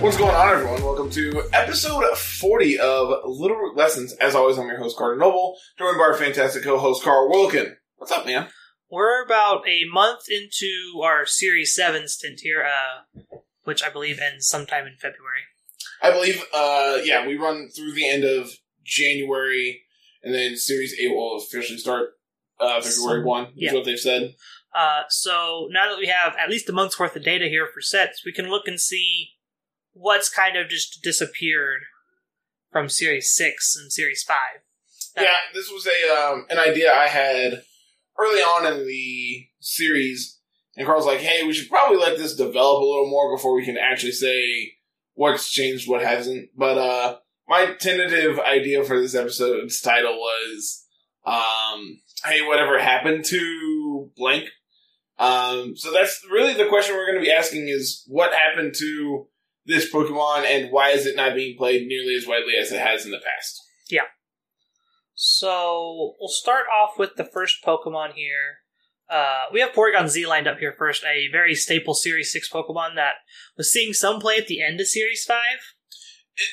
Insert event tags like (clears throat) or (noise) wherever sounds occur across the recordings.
What's going on, everyone? Welcome to episode 40 of Little Root Lessons. As always, I'm your host, Carter Noble, joined by our fantastic co-host, Carl Wilkin. What's up, man? We're about a month into our Series 7 stint here, uh, which I believe ends sometime in February. I believe, uh, yeah, we run through the end of January, and then Series 8 will officially start uh, February Some- 1, is yeah. what they've said. Uh, so now that we have at least a month's worth of data here for sets, we can look and see what's kind of just disappeared from Series 6 and Series 5. That- Yeah, this was a um, an idea I had early on in the series, and Carl's like, "Hey, we should probably let this develop a little more before we can actually say what's changed, what hasn't." But uh, my tentative idea for this episode's title was, um, "Hey, whatever happened to blank?" Um, so that's really the question we're going to be asking: is what happened to this Pokemon, and why is it not being played nearly as widely as it has in the past? Yeah. So we'll start off with the first Pokemon here. Uh, we have Porygon Z lined up here first, a very staple Series 6 Pokemon that was seeing some play at the end of Series 5.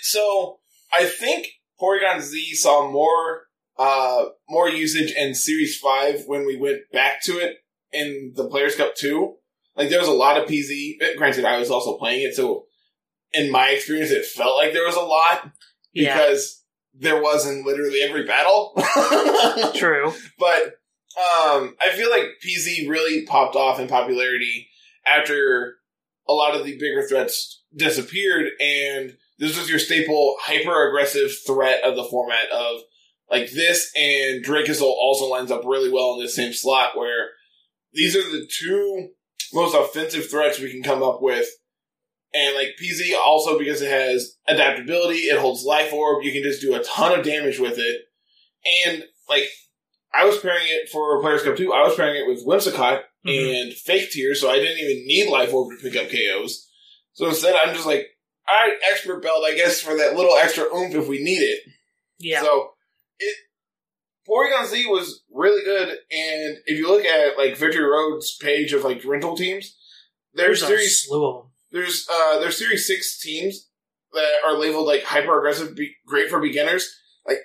So I think Porygon Z saw more uh more usage in Series Five when we went back to it in the Players Cup two. Like there was a lot of PZ. Granted, I was also playing it, so in my experience, it felt like there was a lot Yeah, because there was in literally every battle. (laughs) (laughs) true. but um, I feel like PZ really popped off in popularity after a lot of the bigger threats disappeared, and this was your staple hyper aggressive threat of the format of like this, and Dracozolt also lines up really well in this same slot where these are the two most offensive threats we can come up with. And like PZ also because it has adaptability, it holds life orb, you can just do a ton of damage with it. And like I was pairing it for Players Cup 2, I was pairing it with Whimsicott Mhm. and Fake Tear, so I didn't even need Life Orb to pick up KOs. So instead I'm just like, alright, Expert Belt, I guess, for that little extra oomph if we need it. Yeah. So it Porygon Z was really good, and if you look at like Victory Road's page of like rental teams, there's series slew. There's uh there's series six teams that are labeled like hyper aggressive, be- great for beginners. Like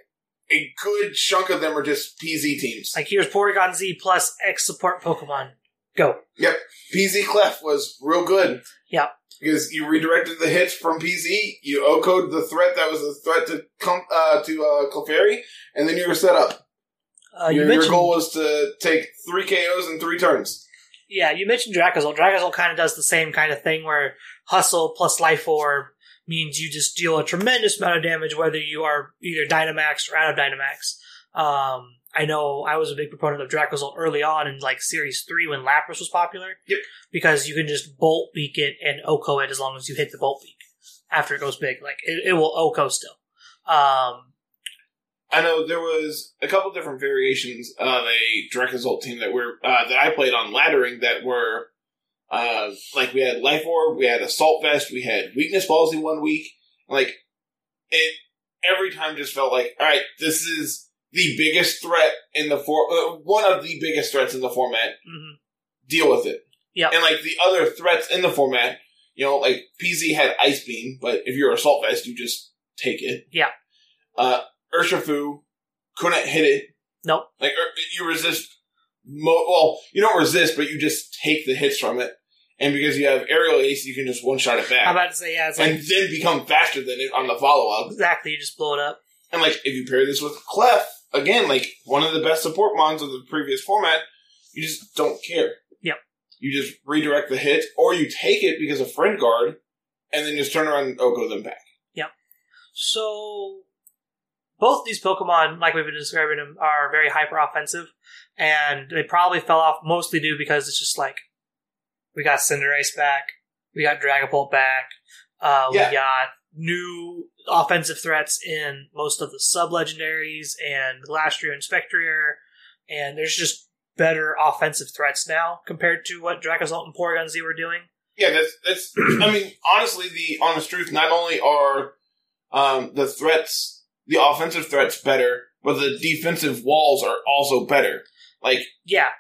a good chunk of them are just PZ teams. Like here's Porygon Z plus X support Pokemon. Go. Yep. PZ Clef was real good. Yep. Because you redirected the hits from PZ, you O-code the threat that was a threat to come uh, to uh, Clefairy, and then you were set up. Uh, you your, your goal was to take three KOs in three turns. Yeah, you mentioned Dracozolt. Dracozolt kind of does the same kind of thing where Hustle plus Life Orb means you just deal a tremendous amount of damage whether you are either Dynamax or out of Dynamax. Um, I know I was a big proponent of Dracozolt early on in like Series 3 when Lapras was popular. Yep. Because you can just Bolt Beak it and OHKO it as long as you hit the Bolt Beak after it goes big. Like, it, it will OHKO still. Um, I know there was a couple different variations of a Dracozolt team that were uh, that I played on laddering that were uh, like we had Life Orb, we had Assault Vest, we had Weakness Policy one week. Like it, every time just felt like, all right, this is the biggest threat in the for uh, one of the biggest threats in the format. mhm. Deal with it. Yep. And like the other threats in the format, you know, like PZ had Ice Beam, but if you're Assault Vest, you just take it. Yeah. Uh, Urshifu couldn't hit it. Nope. Like er, you resist. Mo- well, you don't resist, but you just take the hits from it. And because you have aerial ace, you can just one shot it back, I'm about to say, yeah, it's like and then become faster than it on the follow up. exactly, you just blow it up. And like if you pair this with Clef, again, like one of the best support mons of the previous format, you just don't care. Yep. You just redirect the hit, or you take it because of friend guard, and then just turn around and go them back. Yep. So both these Pokemon, like we've been describing them, are very hyper offensive, and they probably fell off mostly due because it's just like we got Cinderace back, we got Dragapult back, uh, Yeah. we got new offensive threats in most of the sub legendaries and Glastrier and Spectrier, and there's just better offensive threats now compared to what Dracozolt and Porygon Z were doing. Yeah, that's that's. I mean, honestly, the honest truth. Not only are um, the threats, the offensive threats, better, but the defensive walls are also better. Like Yeah,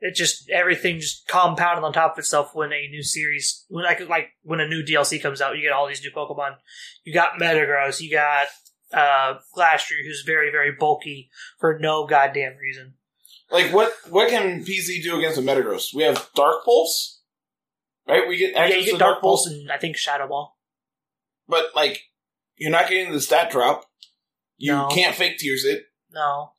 it just everything just compounded on top of itself when a new series when like like when a new DLC comes out, you get all these new Pokemon. You got Metagross, you got uh Glastrier, who's very very bulky for no goddamn reason. Like what? What can PZ do against a Metagross? We have Dark Pulse, right? We get Yeah, you get to Dark Pulse and I think Shadow Ball. but like you're not getting the stat drop. You No. can't fake tears it, No,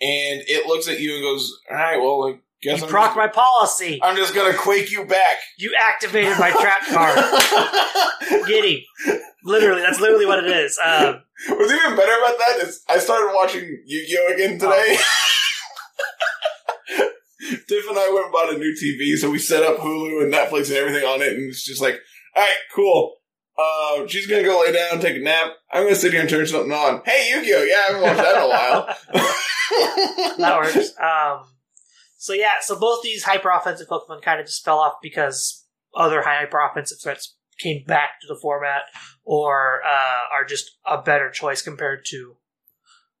and it looks at you and goes, "All right, well, I guess you I'm proc just, my policy. I'm just gonna quake you back." You activated my trap card. (laughs) Giddy. Literally, that's literally what it is. Um, What's even better about that is I started watching Yu-Gi-Oh again today. (laughs) Tiff and I went and bought a new TV, so we set up Hulu and Netflix and everything on it, and it's just like, all right, cool. Uh, she's gonna go lay down, take a nap. I'm gonna sit here and turn something on. Hey, Yu-Gi-Oh! Yeah, I haven't watched that in a while. (laughs) that works. Um, so yeah, so both these hyper offensive Pokemon kind of just fell off because other hyper offensive threats came back to the format or uh, are just a better choice compared to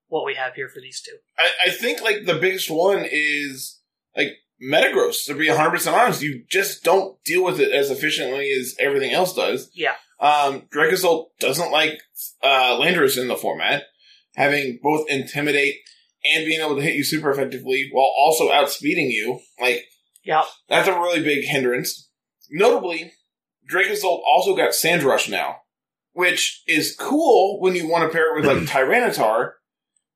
what we have here for these two. I, I think like the biggest one is like Metagross. To be 100 percent honest, you just don't deal with it as efficiently as everything else does. Yeah. Um, Dracozolt doesn't like uh, Landorus in the format, having both intimidate and being able to hit you super effectively while also outspeeding you. Like Yep. that's a really big hindrance. Notably, Dracozolt also got Sand Rush now, which is cool when you want to pair it with like (clears throat) Tyranitar.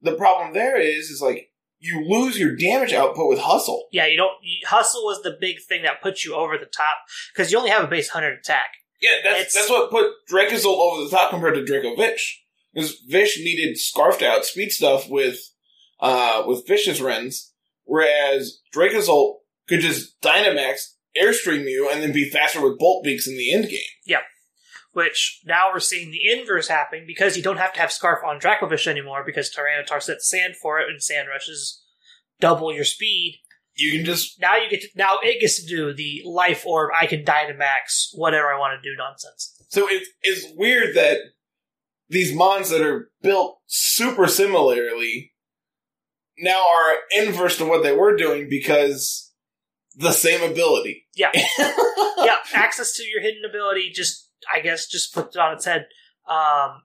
The problem there is, is like you lose your damage output with Hustle. Yeah, you don't. You, hustle was the big thing that puts you over the top because you only have a base hundred attack. Yeah, that's It's- that's what put Dracozolt over the top compared to Dracovish. Because Vish needed Scarf out speed stuff with uh with Fishious Rend, whereas Dracozolt could just Dynamax, Airstream you, and then be faster with Bolt Beaks in the end game. Yeah. Which now we're seeing the inverse happening because you don't have to have Scarf on Dracovish anymore because Tyranitar sets sand for it and Sand rushes double your speed. You can just Now you get to, now it gets to do the life orb. I can Dynamax whatever I want to do nonsense. so it's it's weird that these mons that are built super similarly now are inverse to what they were doing because the same ability. Yeah. (laughs) yeah, access to your hidden ability just I guess just puts it on its head. Um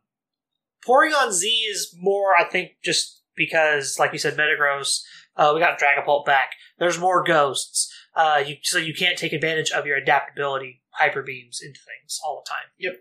Porygon Z is more, I think, just because, like you said, Metagross, uh, we got Dragapult back. There's more ghosts. Uh, you, so you can't take advantage of your adaptability hyper beams into things all the time. Yep.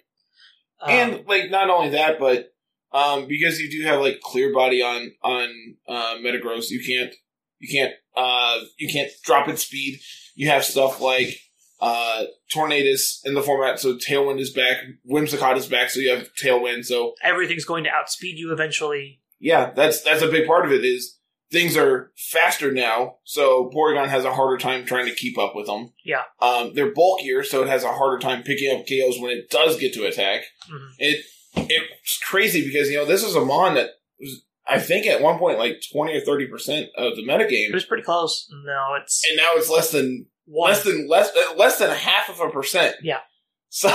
Um, and like not only that, but um, because you do have like clear body on on uh, Metagross, you can't you can't uh, you can't drop its speed. You have stuff like uh, Tornadus in the format, so Tailwind is back, Whimsicott is back, so you have Tailwind. So everything's going to outspeed you eventually. yeah, that's that's a big part of it. Is things are faster now, so Porygon has a harder time trying to keep up with them. Yeah. Um, they're bulkier, so it has a harder time picking up KOs when it does get to attack. Mhm. It it's crazy because you know this is a mon that was I think at one point like twenty or thirty percent of the metagame. It was pretty close. No, it's and now it's less than one. less than less uh, less than half of a percent. Yeah. (laughs) So,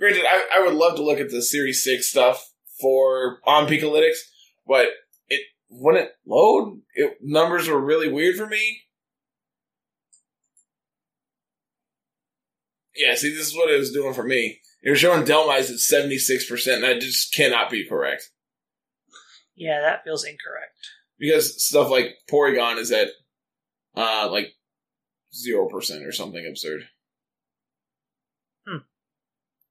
granted, I, I would love to look at the Series Six stuff for on Pikalytics, but wouldn't load. It numbers were really weird for me. Yeah, see, this is what it was doing for me. It was showing Dhelmise at seventy six percent, and that just cannot be correct yeah, that feels incorrect. because stuff like Porygon is at uh like zero percent or something absurd. Hmm.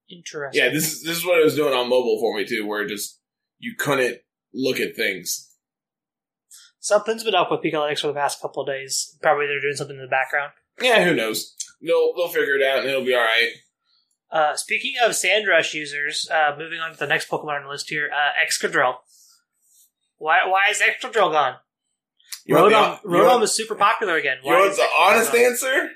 Interesting. Yeah, this is this is what it was doing on mobile for me too, where just you couldn't look at things. Something's been up with Pikalytics for the past couple of days. Probably they're doing something in the background. Yeah, who knows? They'll they'll figure it out and it'll be all right. Uh, speaking of Sandrush users, uh, moving on to the next Pokemon on the list here, uh, Excadrill. Why why is Excadrill gone? You the- Rotom, Rotom is super popular again. You Why want is the honest gone? answer?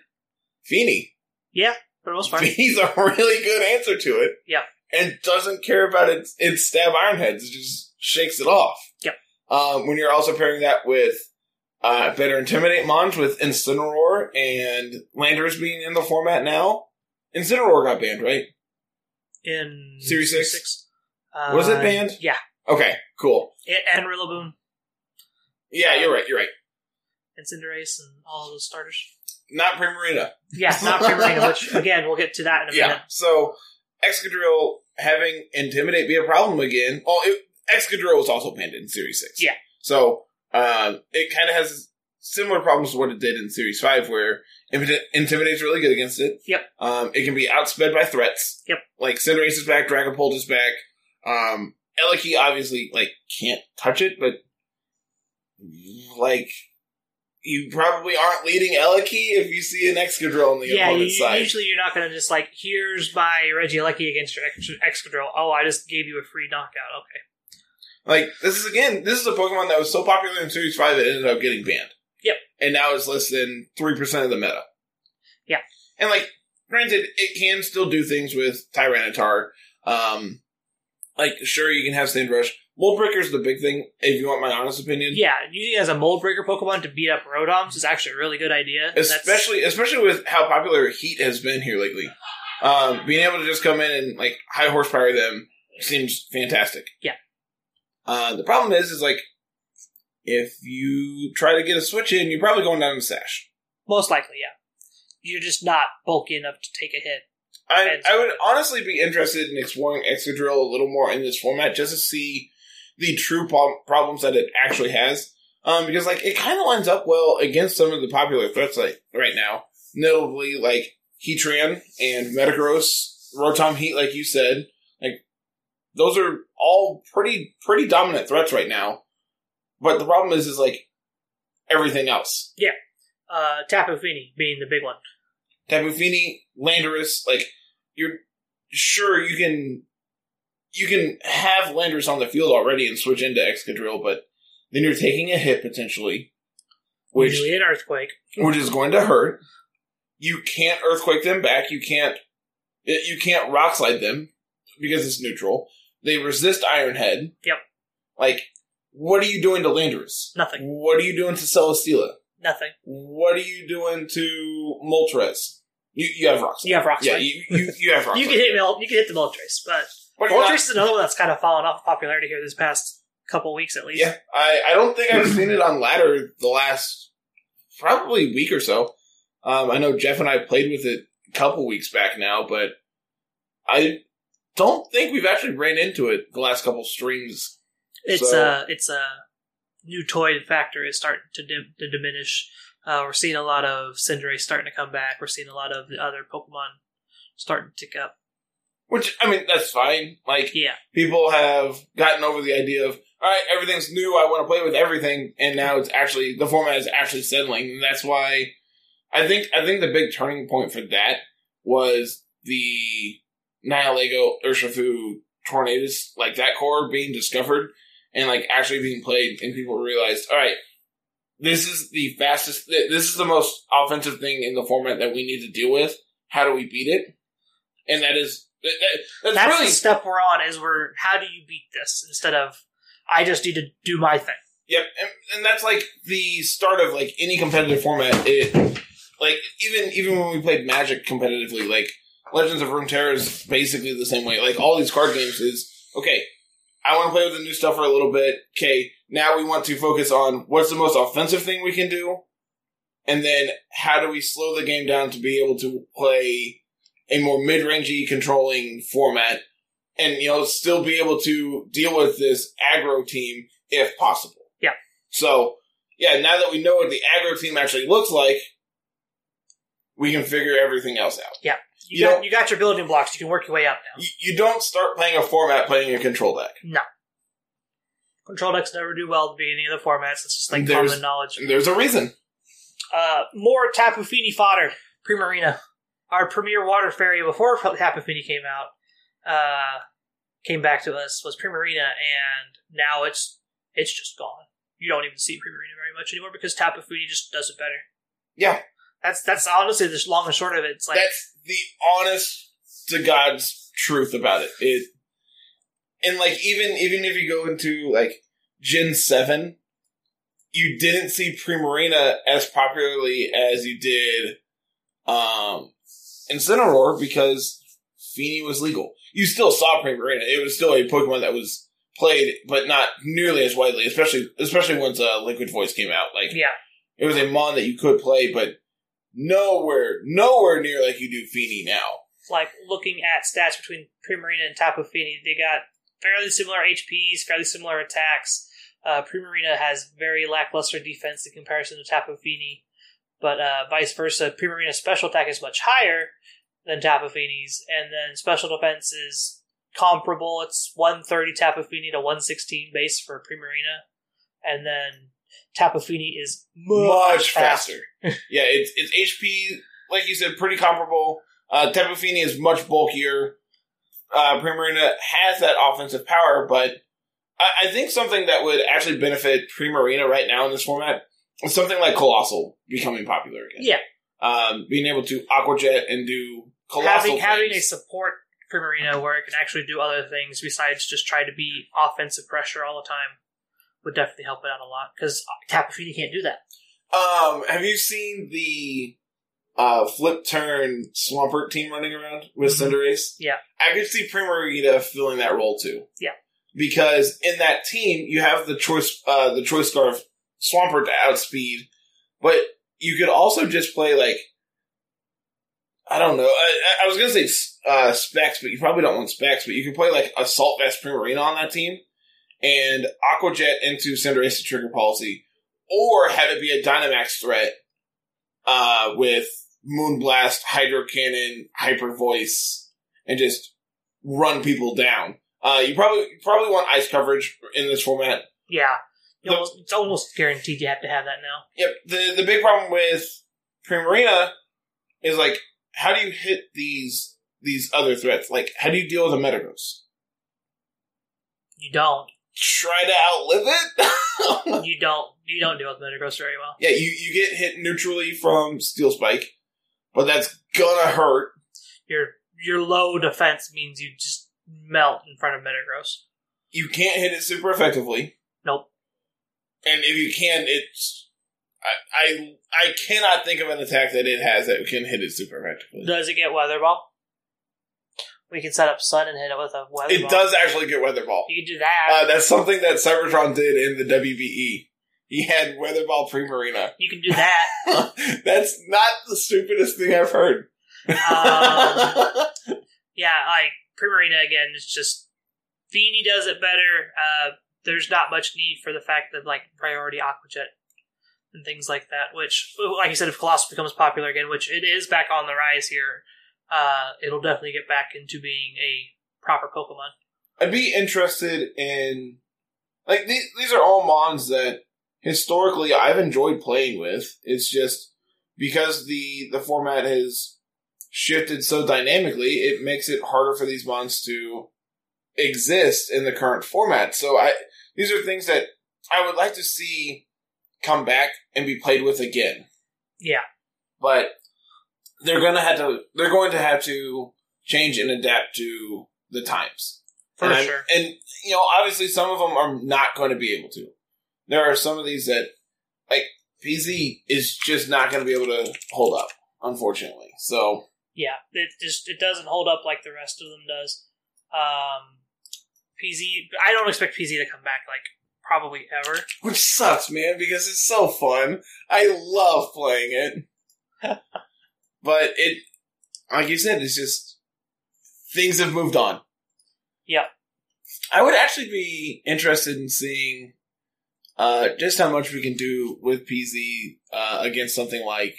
Fini. Yeah, for the most part. Fini's a really good answer to it. Yeah. And doesn't care about its its stab iron heads. It just shakes it off. Yep. Um, when you're also pairing that with uh, better intimidate mons with Incineroar and Landers being in the format now. Incineroar got banned, right? In Series six? Uh, Was it banned? Yeah, Okay, cool. it, and Rillaboom. Yeah, you're right. You're right. and Cinderace and all those starters. Not Primarina. Yeah, not Primarina, which (laughs) again we'll get to that in a Yeah. minute. So Excadrill having Intimidate be a problem again. Well, it, Excadrill was also banned in Series 6. Yeah. So um, it kind of has similar problems to what it did in Series 5, where Intimidate- Intimidate's really good against it. Yep. Um, it can be outsped by threats. Yep. Like Cinderace is back, Dragapult is back. Um, Eleki obviously, like, can't touch it, but, like, you probably aren't leading Eleki if you see an Excadrill on the Yeah, you, opponent's side. usually you're not going to just like, here's my Regieleki against your Ex- Excadrill. Oh, I just gave you a free knockout. Okay. Like this is again, this is a Pokemon that was so popular in Series Five it ended up getting banned. Yep. And now it's less than three percent of the meta. Yeah. And like, granted, it can still do things with Tyranitar. Um, like sure you can have Sand Rush. Mold Breaker is the big thing. If you want my honest opinion, Yeah, using it as a mold breaker Pokemon to beat up Rotoms is actually a really good idea. That's- especially especially with how popular Heat has been here lately. Um, being able to just come in and like high horsepower them seems fantastic. Yeah. Uh, the problem is, is like if you try to get a switch in, you're probably going down to Sash. most likely, yeah. You're just not bulky enough to take a hit. I I would honestly be interested in exploring Excadrill a little more in this format just to see the true pro- problems that it actually has. Um, because like it kind of lines up well against some of the popular threats like right now, notably like Heatran and Metagross, Rotom Heat, like you said. Those are all pretty pretty dominant threats right now. But the problem is, is like everything else. Yeah, uh, Tapu Fini being the big one. Tapu Fini, Landorus, like you're sure you can you can have Landorus on the field already and switch into Excadrill, but then you're taking a hit potentially, which Usually an Earthquake. which is going to hurt. You can't earthquake them back. You can't you can't rock slide them because it's neutral. They resist Ironhead. Yep. Like, what are you doing to Landorus? Nothing. What are you doing to Celesteela? Nothing. What are you doing to Moltres? You you have rocks. You have Rock Yeah, you, you, you have (laughs) rocks. You can hit Mil- you can hit the Moltres, but But you're not- Moltres is another one that's kind of fallen off popularity here this past couple weeks at least. Yeah, I, I don't think I've seen it on ladder the last probably week or so. Um, I know Jeff and I played with it a couple weeks back now, but I don't think we've actually ran into it the last couple streams. It's So- uh it's a new toy factor is starting to, dim- to diminish. Uh, we're seeing a lot of Cinderace starting to come back. We're seeing a lot of the other Pokemon starting to tick up. Which I mean, that's fine. Like Yeah, people have gotten over the idea of all right, everything's new. I want to play with everything, and now it's actually the format is actually settling, and that's why I think I think the big turning point for that was the Nihilego Urshifu Tornadus, like that core being discovered and like actually being played, and people realized, all right, this is the fastest, this is the most offensive thing in the format that we need to deal with. How do we beat it? And that is that- that's, that's really the step we're on. Is we're how do you beat this instead of I just need to do my thing. Yep, and, and that's like the start of like any competitive format. It like even even when we played Magic competitively, like Legends of Runeterra is basically the same way. Like all these card games is okay. I want to play with the new stuff for a little bit. Okay, now we want to focus on what's the most offensive thing we can do, and then how do we slow the game down to be able to play a more mid-rangey controlling format, and you know still be able to deal with this aggro team if possible. Yeah. So yeah, now that we know what the aggro team actually looks like, we can figure everything else out. You, You got you got your building blocks. You can work your way up now. You, you don't start playing a format playing a control deck. No. Control decks never do well at the beginning of the formats. It's just like There's- common knowledge. There's a reason. Uh, more Tapu Fini fodder. Primarina, our premier water fairy before Tapu Fini came out, uh, came back to us was Primarina, and now it's it's just gone. You don't even see Primarina very much anymore because Tapu Fini just does it better. Yeah. That's that's honestly the long and short of it. It's like That's the honest to God's truth about it. It and like even even if you go into like Gen seven, you didn't see Primarina as popularly as you did um Incineroar because Fini was legal. You still saw Primarina. It was still a Pokemon that was played, but not nearly as widely, especially especially once uh, Liquid Voice came out. Like yeah, it was a mon that you could play, but nowhere, nowhere near like you do Fini now. Like looking at stats between Primarina and Tapu Fini, they got fairly similar HPs, fairly similar attacks. Uh, Primarina has very lackluster defense in comparison to Tapu Fini, but uh, vice versa. Primarina's special attack is much higher than Tapu Fini's, and then special defense is comparable. It's 130 Tapu Fini to 116 base for Primarina, and then Tapu Fini is much, Much faster. (laughs) yeah, it's it's HP, like you said, pretty comparable. Uh, Tapu Fini is much bulkier. Uh, Primarina has that offensive power, but I, I think something that would actually benefit Primarina right now in this format is something like Coalossal becoming popular again. Yeah, Um, being able to Aqua Jet and do Coalossal having having a support Primarina where it can actually do other things besides just try to be offensive pressure all the time would definitely help it out a lot because Tapu Fini can't do that. Um, have you seen the uh, flip turn Swampert team running around with Mhm. Cinderace? Yeah. I could see Primarina filling that role too. Yeah. Because in that team, you have the choice, uh, the choice scarf Swampert to outspeed, but you could also just play like, I don't know. I, I was gonna say uh, Specs, but you probably don't want Specs. But you could play like Assault Vest Primarina on that team, and Aqua Jet into Cinderace to trigger policy, or have it be a Dynamax threat uh, with Moonblast, Hydro Cannon, Hyper Voice, and just run people down. Uh, you probably you probably want ice coverage in this format. Yeah, The- almost, it's almost guaranteed you have to have that now. Yep. The the big problem with Primarina is like, how do you hit these these other threats? Like, how do you deal with a Metagross? You don't. Try to outlive it. (laughs) You don't. You don't deal with Metagross very well. yeah, you you get hit neutrally from Steel Spike, but that's gonna hurt. Your your low defense means you just melt in front of Metagross. You can't hit it super effectively. Nope. And if you can, it's I I I cannot think of an attack that it has that can hit it super effectively. Does it get Weather Ball? We can set up Sun and hit it with a Weather It Ball. does actually get Weather Ball. You can do that. Uh, that's something that Cybertron did in the WBE. He had Weather Ball Primarina. (laughs) you can do that. (laughs) that's not the stupidest thing I've heard. Um, (laughs) yeah, like Primarina again, it's just Fini does it better. Uh, there's not much need for the fact that like priority Aquajet and things like that. Which, like you said, if Coalossal becomes popular again, which it is back on the rise here, uh, it'll definitely get back into being a proper Pokemon. I'd be interested in like these. These are all mons that historically I've enjoyed playing with. It's just because the the format has shifted so dynamically, it makes it harder for these mons to exist in the current format. So I these are things that I would like to see come back and be played with again. Yeah, But they're gonna have to they're going to have to change and adapt to the times. for and I'm- sure. And you know, obviously, some of them are not going to be able to. There are some of these that, like PZ, is just not going to be able to hold up, unfortunately. So Yeah, it just it doesn't hold up like the rest of them does. Um, PZ, I don't expect PZ to come back like probably ever. which sucks, man, because it's so fun. I love playing it, (laughs) but it, like you said, it's just things have moved on. Yeah. I would actually be interested in seeing uh, just how much we can do with PZ uh, against something like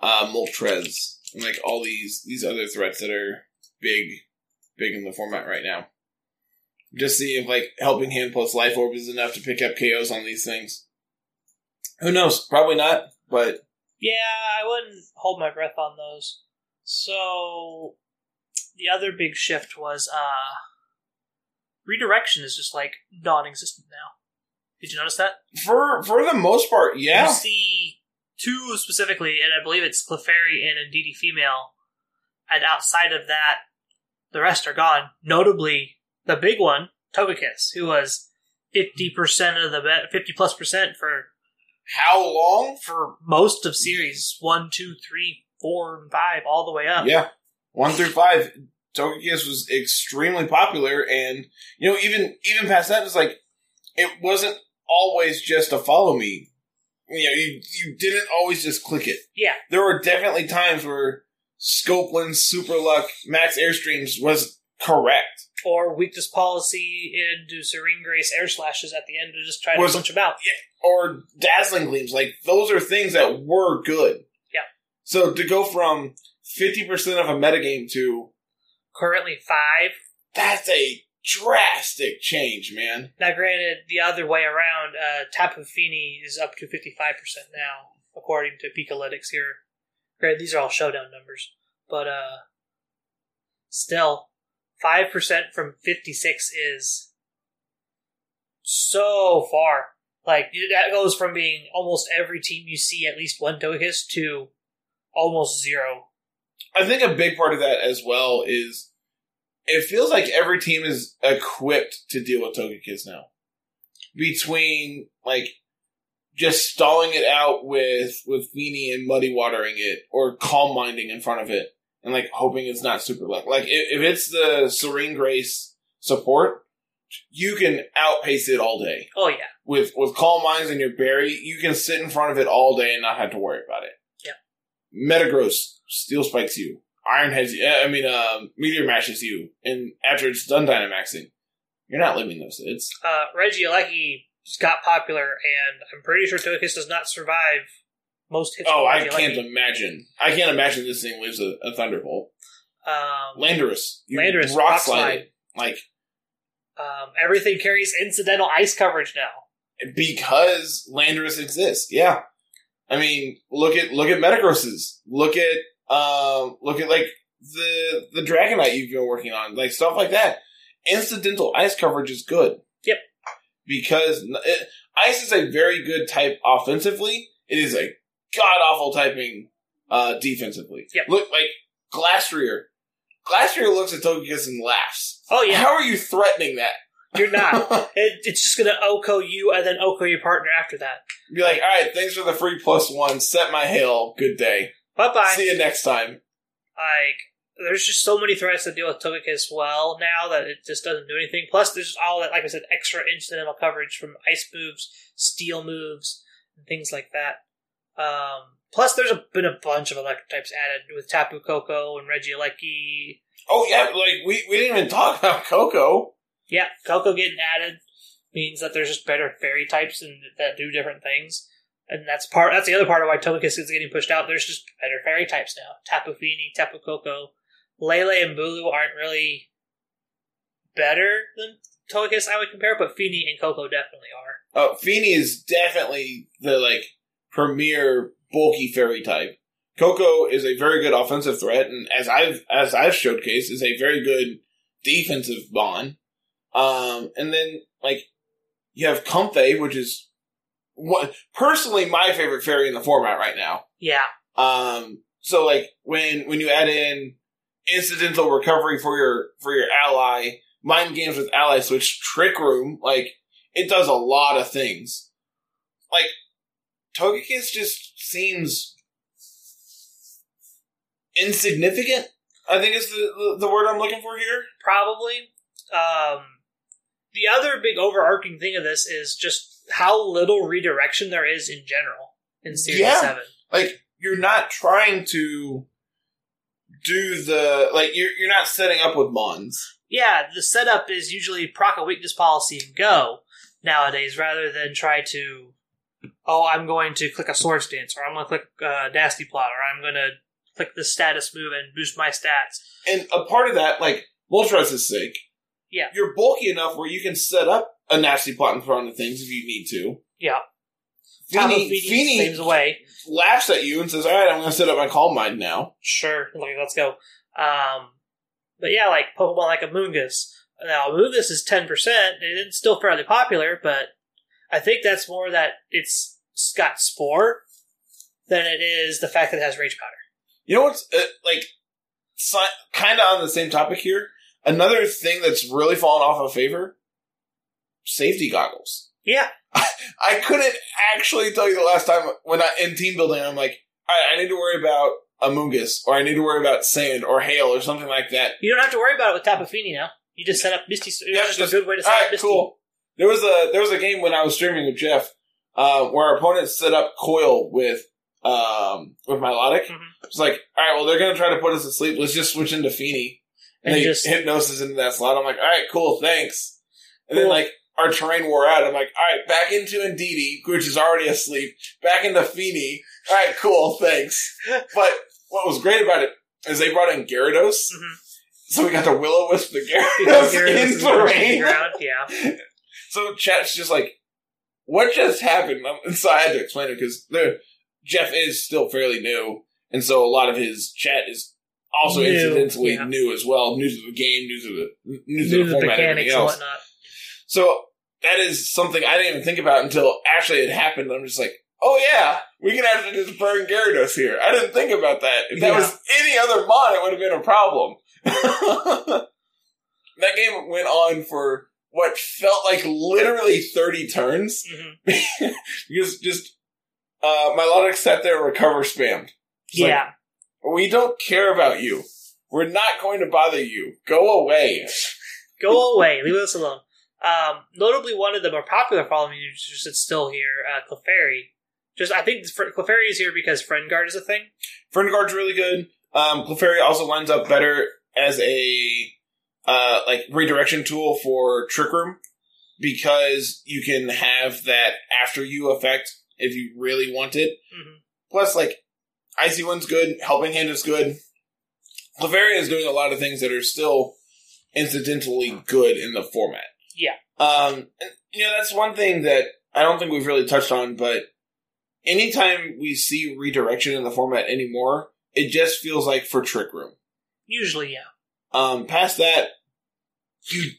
uh, Moltres and like all these these other threats that are big, big in the format right now. Just see if like helping him plus life orb is enough to pick up KOs on these things. Who knows? Probably not. But Yeah, I wouldn't hold my breath on those. So the other big shift was uh redirection is just like non-existent now. Did you notice that? for for the most part, yeah. You see two specifically, and I believe it's Clefairy and Indeedee female. And outside of that, the rest are gone. Notably, the big one, Togekiss, who was fifty percent of the bet, fifty plus percent for How long? for most of series one, two, three, four, and five, all the way up. Yeah, one through five. Togekiss was extremely popular, and you know, even even past that, it's like it wasn't always just a follow me you know, you, you didn't always just click it. Yeah. There were definitely times where Scope Lens Super Luck Max Airstreams was correct. Or weakness policy into Serene Grace air slashes at the end to just try to punch him out. Or Dazzling Gleams. Like, those are things that were good. Yeah. So to go from 50% of a metagame to Currently five. that's a drastic change, man. Now, granted, the other way around, uh, Tapu Fini is up to 55% now, according to Pikalytics here. Granted, these are all showdown numbers, but uh, still, 5% from 56 is so far. Like, that goes from being almost every team you see at least one Togekiss to almost zero. I think a big part of that as well is it feels like every team is equipped to deal with Togekiss now. Between like just stalling it out with with Fini and muddy watering it, or calm minding in front of it, and like hoping it's not super luck. Like if, if it's the Serene Grace support, you can outpace it all day Oh, yeah. With with calm minds and your berry, you can sit in front of it all day and not have to worry about it. Yeah. Metagross steel spikes you. Iron heads you. I mean, um, meteor mashes you, and after it's done dynamaxing, you're not living those hits. Uh, Regieleki got popular, and I'm pretty sure Togekiss does not survive most hits. Oh, I can't imagine. I can't imagine this thing lives a, a thunderbolt. Um, Landorus, Landorus, rock rock slide. slide. Like um, everything carries incidental ice coverage now. Because Landorus exists. Yeah, I mean, look at look at Metagrosses. Look at um, look at like the the Dragonite you've been working on, like stuff like that. Incidental ice coverage is good. Yep. Because it, ice is a very good type offensively. It is a god awful typing uh, defensively. Yep. Look like Glastrier. Glastrier looks at Togekiss and laughs. Oh yeah, How are you threatening that? You're not. (laughs) It, it's just gonna OHKO you and then OHKO your partner after that. Be like, all right, thanks for the free plus one. Set my hail. Good day. Bye bye. See you next time. Like, there's just so many threats to deal with Togekiss well now that it just doesn't do anything. Plus, there's all that, like I said, extra incidental coverage from ice moves, steel moves, and things like that. Um, plus, there's a, been a bunch of electric types added with Tapu Koko and Reggie Regieleki. Oh yeah, like we, we didn't even talk about Koko. Yeah, Koko getting added means that there's just better fairy types and that do different things. And that's part. That's the other part of why Togekiss is getting pushed out. There's just better fairy types now. Tapu Fini, Tapu Koko, Lele, and Bulu aren't really better than Togekiss. I would compare, but Fini and Koko definitely are. Uh, Fini is definitely the like premier bulky fairy type. Koko is a very good offensive threat, and as I've as I've showcased, is a very good defensive bond. Um, and then like you have Comfey, which is what personally my favorite fairy in the format right now. Yeah, Um, so like when when you add in incidental recovery for your for your ally, mind games with ally switch, trick room, like it does a lot of things. Like Togekiss just seems insignificant. I think is the, the the word I'm looking for here. probably. Um, the other big overarching thing of this is just how little redirection there is in general in Series Yeah. 7. Like you're not trying to do the like you're you're not setting up with Mons. yeah, the setup is usually proc a weakness policy and go nowadays, rather than try to, oh, I'm going to click a Swords Dance, or I'm going to click uh, nasty plot, or I'm going to click the status move and boost my stats. And a part of that, like Moltres' sake, Yeah. you're bulky enough where you can set up a nasty plot in front of things if you need to. Yeah, Fini, Fini saves away. laughs at you and says, "All right, I'm going to set up my calm mind now." Sure, like let's go. Um, but yeah, like Pokemon like Amoonguss. Now Amoonguss is ten percent, and it's still fairly popular, but I think that's more that it's got Spore than it is the fact that it has Rage Powder. You know what's uh, like, si- kind of on the same topic here. Another thing that's really fallen off of favor: safety goggles. Yeah, (laughs) I couldn't actually tell you the last time when I in team building. I'm like, right, I need to worry about Amoonguss, or I need to worry about sand or hail or something like that. you don't have to worry about it with Tapu Fini now. You just set up Misty. Yeah, just, just- a good way to set up Misty. cool. There was a there was a game when I was streaming with Jeff. uh, where our opponents set up coil with um with Milotic. Mhm. It's like, all right, well, they're gonna try to put us to sleep. Let's just switch into Fini. And, And they just- hypnosis into that slot. I'm like, all right, cool, thanks. And then like our terrain wore out. I'm like, all right, back into Indeedee, which is already asleep. Back into Fini. All right, cool, thanks. But what was great about it is they brought in Gyarados, Mhm. so we got the Will-O-Wisp the Gyarados Gyarados (laughs) in the terrain. ground, yeah. (laughs) So chat's just like, what just happened? Um, And so I had to explain it because Jeff is still fairly new, and so a lot of his chat is also New, incidentally yeah. new as well, new to the game, new to the new to Do the format, everything else. whatnot. So that is something I didn't even think about until actually it happened. I'm just like, oh yeah, we can actually just burn Gyarados here. I didn't think about that. If that Yeah. was any other mod, it would have been a problem. (laughs) that game went on for what felt like literally 30 turns hmm (laughs) because just uh, Milotic sat there and recover spammed. It's like, Yeah. We don't care about you. We're not going to bother you. Go away. (laughs) Go away. Leave us alone. Um, notably, one of the more popular following users that's still here, uh, Clefairy. Just, I think Fr- Clefairy is here because Friend Guard is a thing. Friend Guard's really good. Um, Clefairy also lines up better as a uh, like redirection tool for Trick Room because you can have that after you effect if you really want it. Mhm. Plus, like Icy Wind's good, Helping Hand is good. Clefairy is doing a lot of things that are still incidentally good in the format. Yeah. Um, and, you know, that's one thing that I don't think we've really touched on, but anytime we see redirection in the format anymore, it just feels like for Trick Room. Usually, yeah. Um, past that, you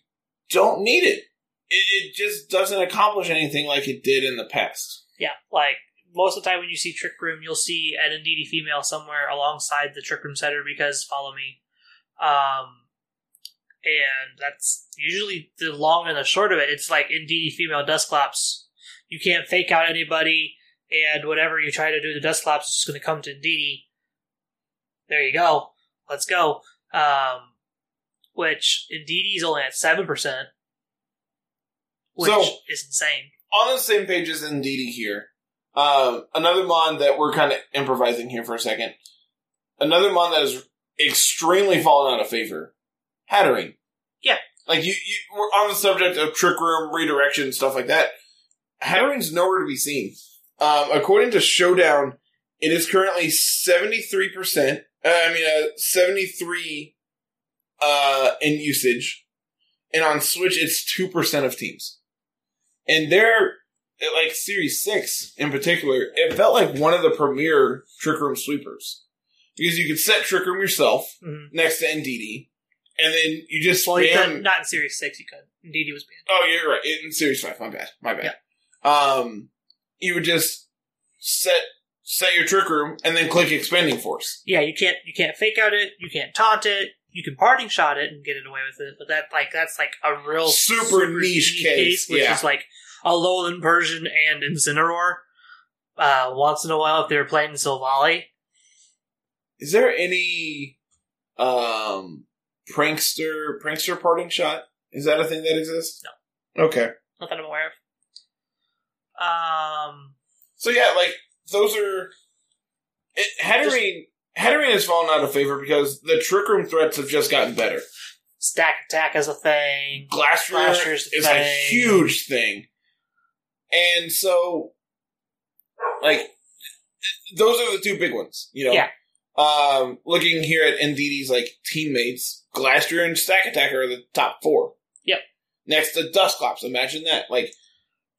don't need it. it. It just doesn't accomplish anything like it did in the past. Yeah. Like, most of the time when you see Trick Room, you'll see an Indeedee female somewhere alongside the Trick Room setter because follow me. Um, and that's usually the long and the short of it. It's like Indeedee female Dusclops. You can't fake out anybody, and whatever you try to do to Dusclops is just going to come to Indeedee. There you go. Let's go. Um, which Indeedee's only at 7%, which So- is insane. On the same page as Indeedee here, um, another mon that we're kind of improvising here for a second. Another mon that has extremely fallen out of favor. Hatterene. Yeah. Like you, you we're on the subject of trick room, redirection, stuff like that. Hatterene's nowhere to be seen. Um, according to Showdown, it is currently 73%, uh, I mean, uh, 73, uh, in usage. And on Switch, it's 2% of teams. And they're, at, like, Series 6 in particular, it felt like one of the premier Trick Room sweepers. Because you could set Trick Room yourself Mhm. next to Indeedee, and then you just Well, you could, not in Series 6, you could. Indeedee was banned. Oh, you're right. In Series Five, my bad, my bad. Um, you would just set set your trick room and then click expanding force. Yeah, you can't you can't fake out it, you can't taunt it, you can parting shot it and get it away with it, but that like that's like a real Super niche case, which yeah. is like a Alolan Persian and Incineroar. Uh, once in a while, if they were playing Silvally, Is there any um prankster prankster parting shot? Is that a thing that exists? No. Okay. not that I'm aware of. Um, So yeah, like those are it, Hatterene. Hatterene has fallen out of favor because the trick room threats have just gotten better. stack attack is a thing. Glastrier Glastrier's is thing. a huge thing. And so, like, those are the two big ones, you know? Yeah. Um, looking here at Indeedee's, like, teammates, Glastrier and Stakataka are the top four. Yep. Next to Dusclops, imagine that. Like,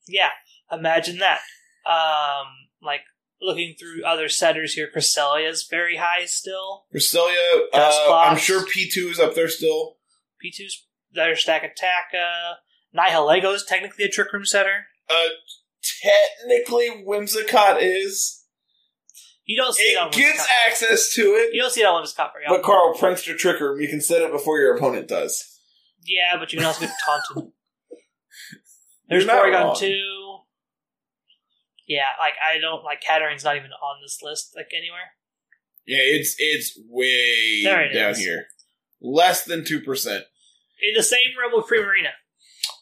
Yeah, imagine that. Um, like looking through other setters here, Cresselia is very high still. Cresselia, uh, I'm sure P2 is up there still. P2's their Stakataka. Uh, Nihilego is technically a trick room setter. Uh, technically, Whimsicott is. You don't see it, on It gets Whimsicott. access to it. You don't see it on Whimsicott very often. But Carl, Prankster Tricker, you can set it before your opponent does. yeah, but you can also get (laughs) taunted. There's Porygon 2. Yeah, like I don't like Hatterene's not even on this list like anywhere. Yeah, it's it's way it down is. here. Less than two percent. In the same realm with Primarina.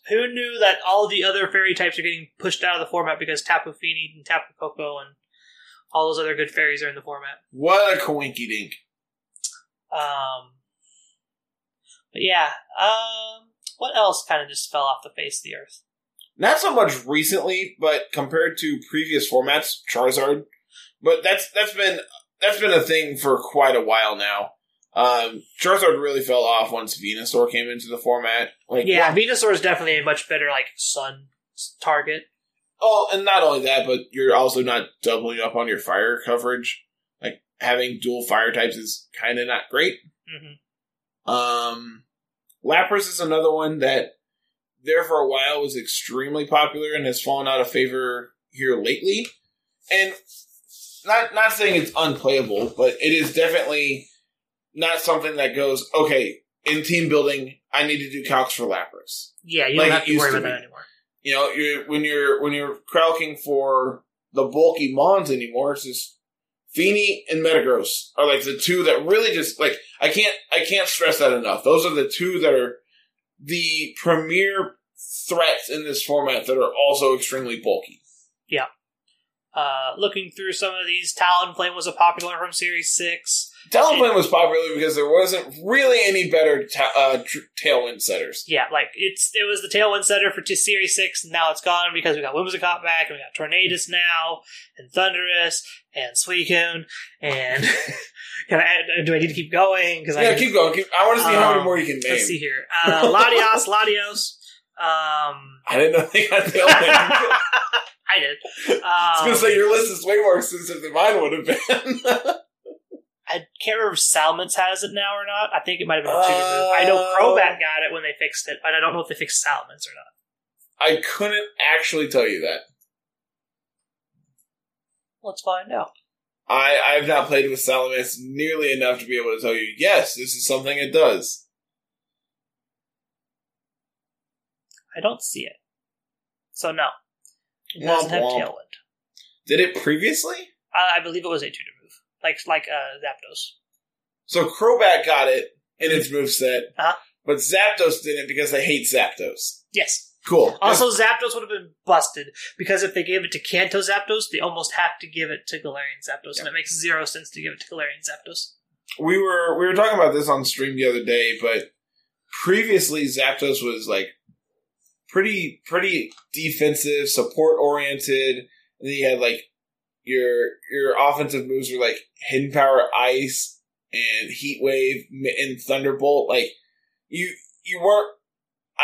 Who knew that all the other fairy types are getting pushed out of the format because Tapu Fini and Tapu Koko and all those other good fairies are in the format? What a coinky dink. Um, but yeah, um, what else kind of just fell off the face of the earth? Not so much recently, but compared to previous formats, Charizard. But that's that's been that's been a thing for quite a while now. Um, Charizard really fell off once Venusaur came into the format. Like, Yeah, Venusaur is definitely a much better like sun target. oh, and not only that, but you're also not doubling up on your fire coverage. Like having dual fire types is kind of not great. hmm Um, Lapras is another one that there for a while was extremely popular and has fallen out of favor here lately. And not not saying it's unplayable, but it is definitely not something that goes okay in team building. I need to do calcs for Lapras. Yeah, you Like don't have to worry to about that anymore. You know, you're, when you're when you're calcing for the bulky Mons anymore, it's just Fini and Metagross are like the two that really just like I can't I can't stress that enough. Those are the two that are the premier threats in this format that are also extremely bulky. Uh, looking through some of these, Talonflame was a popular from Series Six. Talonflame was popular because there wasn't really any better ta- uh, tr- tailwind setters. Yeah, like it's it was the tailwind setter for t- Series Six, and now it's gone because we got Whimsicott back, and we got Tornadus now, and Thundurus, and Suicune, and (laughs) can I, do I need to keep going? Because Yeah, I keep going. Keep, I want to see how many Um, more you can name. let's see here, uh, Latios, Latios. Um, (laughs) I didn't know they got tailwind. (laughs) I did. I was Um, gonna say your list is way more extensive than mine would have been. I can't remember if Salamence has it now or not. I think it might have been a two Uh. I know Crobat got it when they fixed it, but I don't know if they fixed Salamence or not. I couldn't actually tell you that. Let's find out. I I have not played with Salamence nearly enough to be able to tell you. Yes, this is something it does. I don't see it. So no. It Womp doesn't have womp. Tailwind. Did it previously? I, I believe it was a two move. Like like uh Zapdos. So Crobat got it in its moveset, Uh-huh. but Zapdos didn't because they hate Zapdos. Yes. Cool. Also Zapdos would have been busted because if they gave it to Kanto Zapdos, they almost have to give it to Galarian Zapdos, and it makes zero sense to give it to Galarian Zapdos. we were we were talking about this on stream the other day, but previously Zapdos was like pretty pretty defensive, support oriented, and then you had like your your offensive moves were like hidden power, ice, and heat wave and thunderbolt. Like you you weren't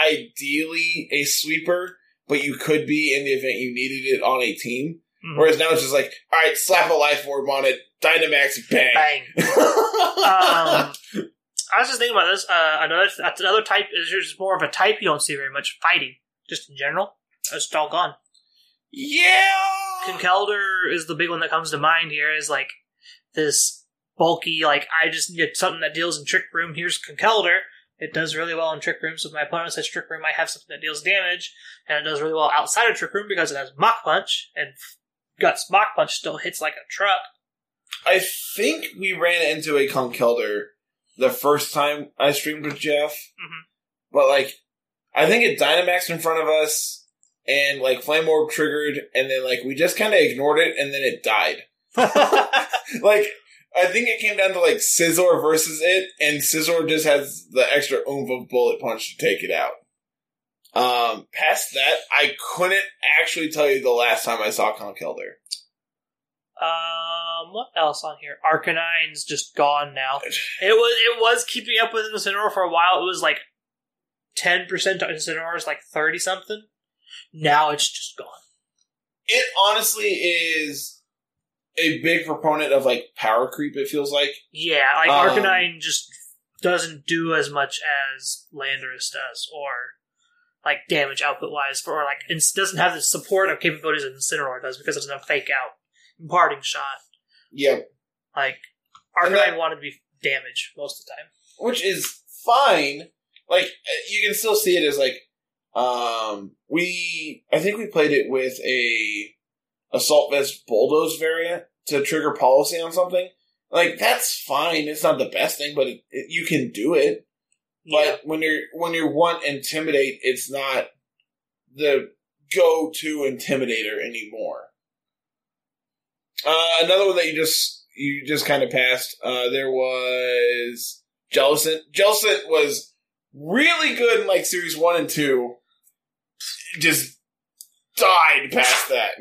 ideally a sweeper, but you could be in the event you needed it on a team. Mhm. Whereas now it's just like, all right, slap a life orb on it, Dynamax, bang. Bang. (laughs) um, I was just thinking about this. Uh, another that's another type is just more of a type you don't see very much fighting, just in general. It's all gone. yeah. Conkeldurr is the big one that comes to mind here. Is like this bulky, like I just need something that deals in Trick Room. Here's Conkeldurr. It does really well in Trick Room, so if my opponent says Trick Room, I have something that deals damage, and it does really well outside of Trick Room because it has Mach Punch, and Guts Mach Punch still hits like a truck. I think we ran into a Conkeldurr the first time I streamed with Jeff. Mhm. But like, I think it Dynamaxed in front of us, and like Flame Orb triggered, and then like we just kind of ignored it, and then it died. (laughs) like, I think it came down to like Scizor versus it, and Scizor just has the extra oomph of Bullet Punch to take it out. Um, past that, I couldn't actually tell you the last time I saw Conkeldurr. Um, what else on here? Arcanine's just gone now. (sighs) It was it was keeping up with Incineroar for a while. It was like ten percent to Incineroar is like thirty something. Now it's just gone. it honestly is a big proponent of like power creep. It feels like Yeah, like Um, Arcanine just doesn't do as much as Landorus does, or like damage output wise, or like it doesn't have the support of capabilities that Incineroar does because it doesn't have fake out imparting shot. yeah, Like Arcanine that- wanted to be damage most of the time. which is fine. Like you can still see it as like um we I think we played it with a assault vest bulldoze variant to trigger policy on something. Like that's fine. It's not the best thing, but it, it, you can do it. Yeah. But when you're when you're one intimidate, it's not the go to intimidator anymore. Uh, another one that you just you just kind of passed. Uh, there was Jellicent. Jellicent was really good in like series one and two. Just died past that.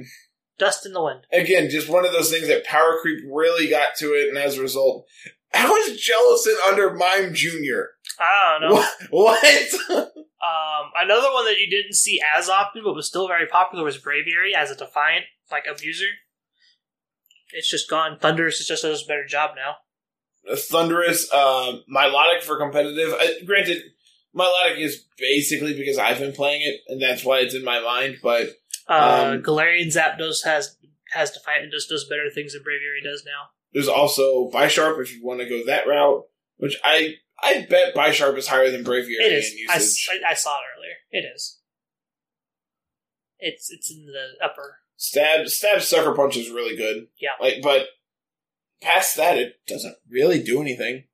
Dust in the wind. Again, just one of those things that power creep really got to it, and as a result, how is Jellicent under Mime Junior? I don't know. What? what? (laughs) Um, another one that you didn't see as often, but was still very popular, was Braviary as a defiant, like abuser. It's just gone. Thundurus just does a better job now. Thundurus, um, Milotic for competitive. Uh, granted, Milotic is basically because I've been playing it, and that's why it's in my mind. But Uh, Um, Galarian Zapdos has has defiant and just does better things than Braviary does now. there's also Bisharp if you want to go that route, which I I bet Bisharp is higher than Braviary It is. I, I saw it earlier. It is. It's it's in the upper. Stab Stab Sucker Punch is really good. Yeah. Like, but past that, it doesn't really do anything.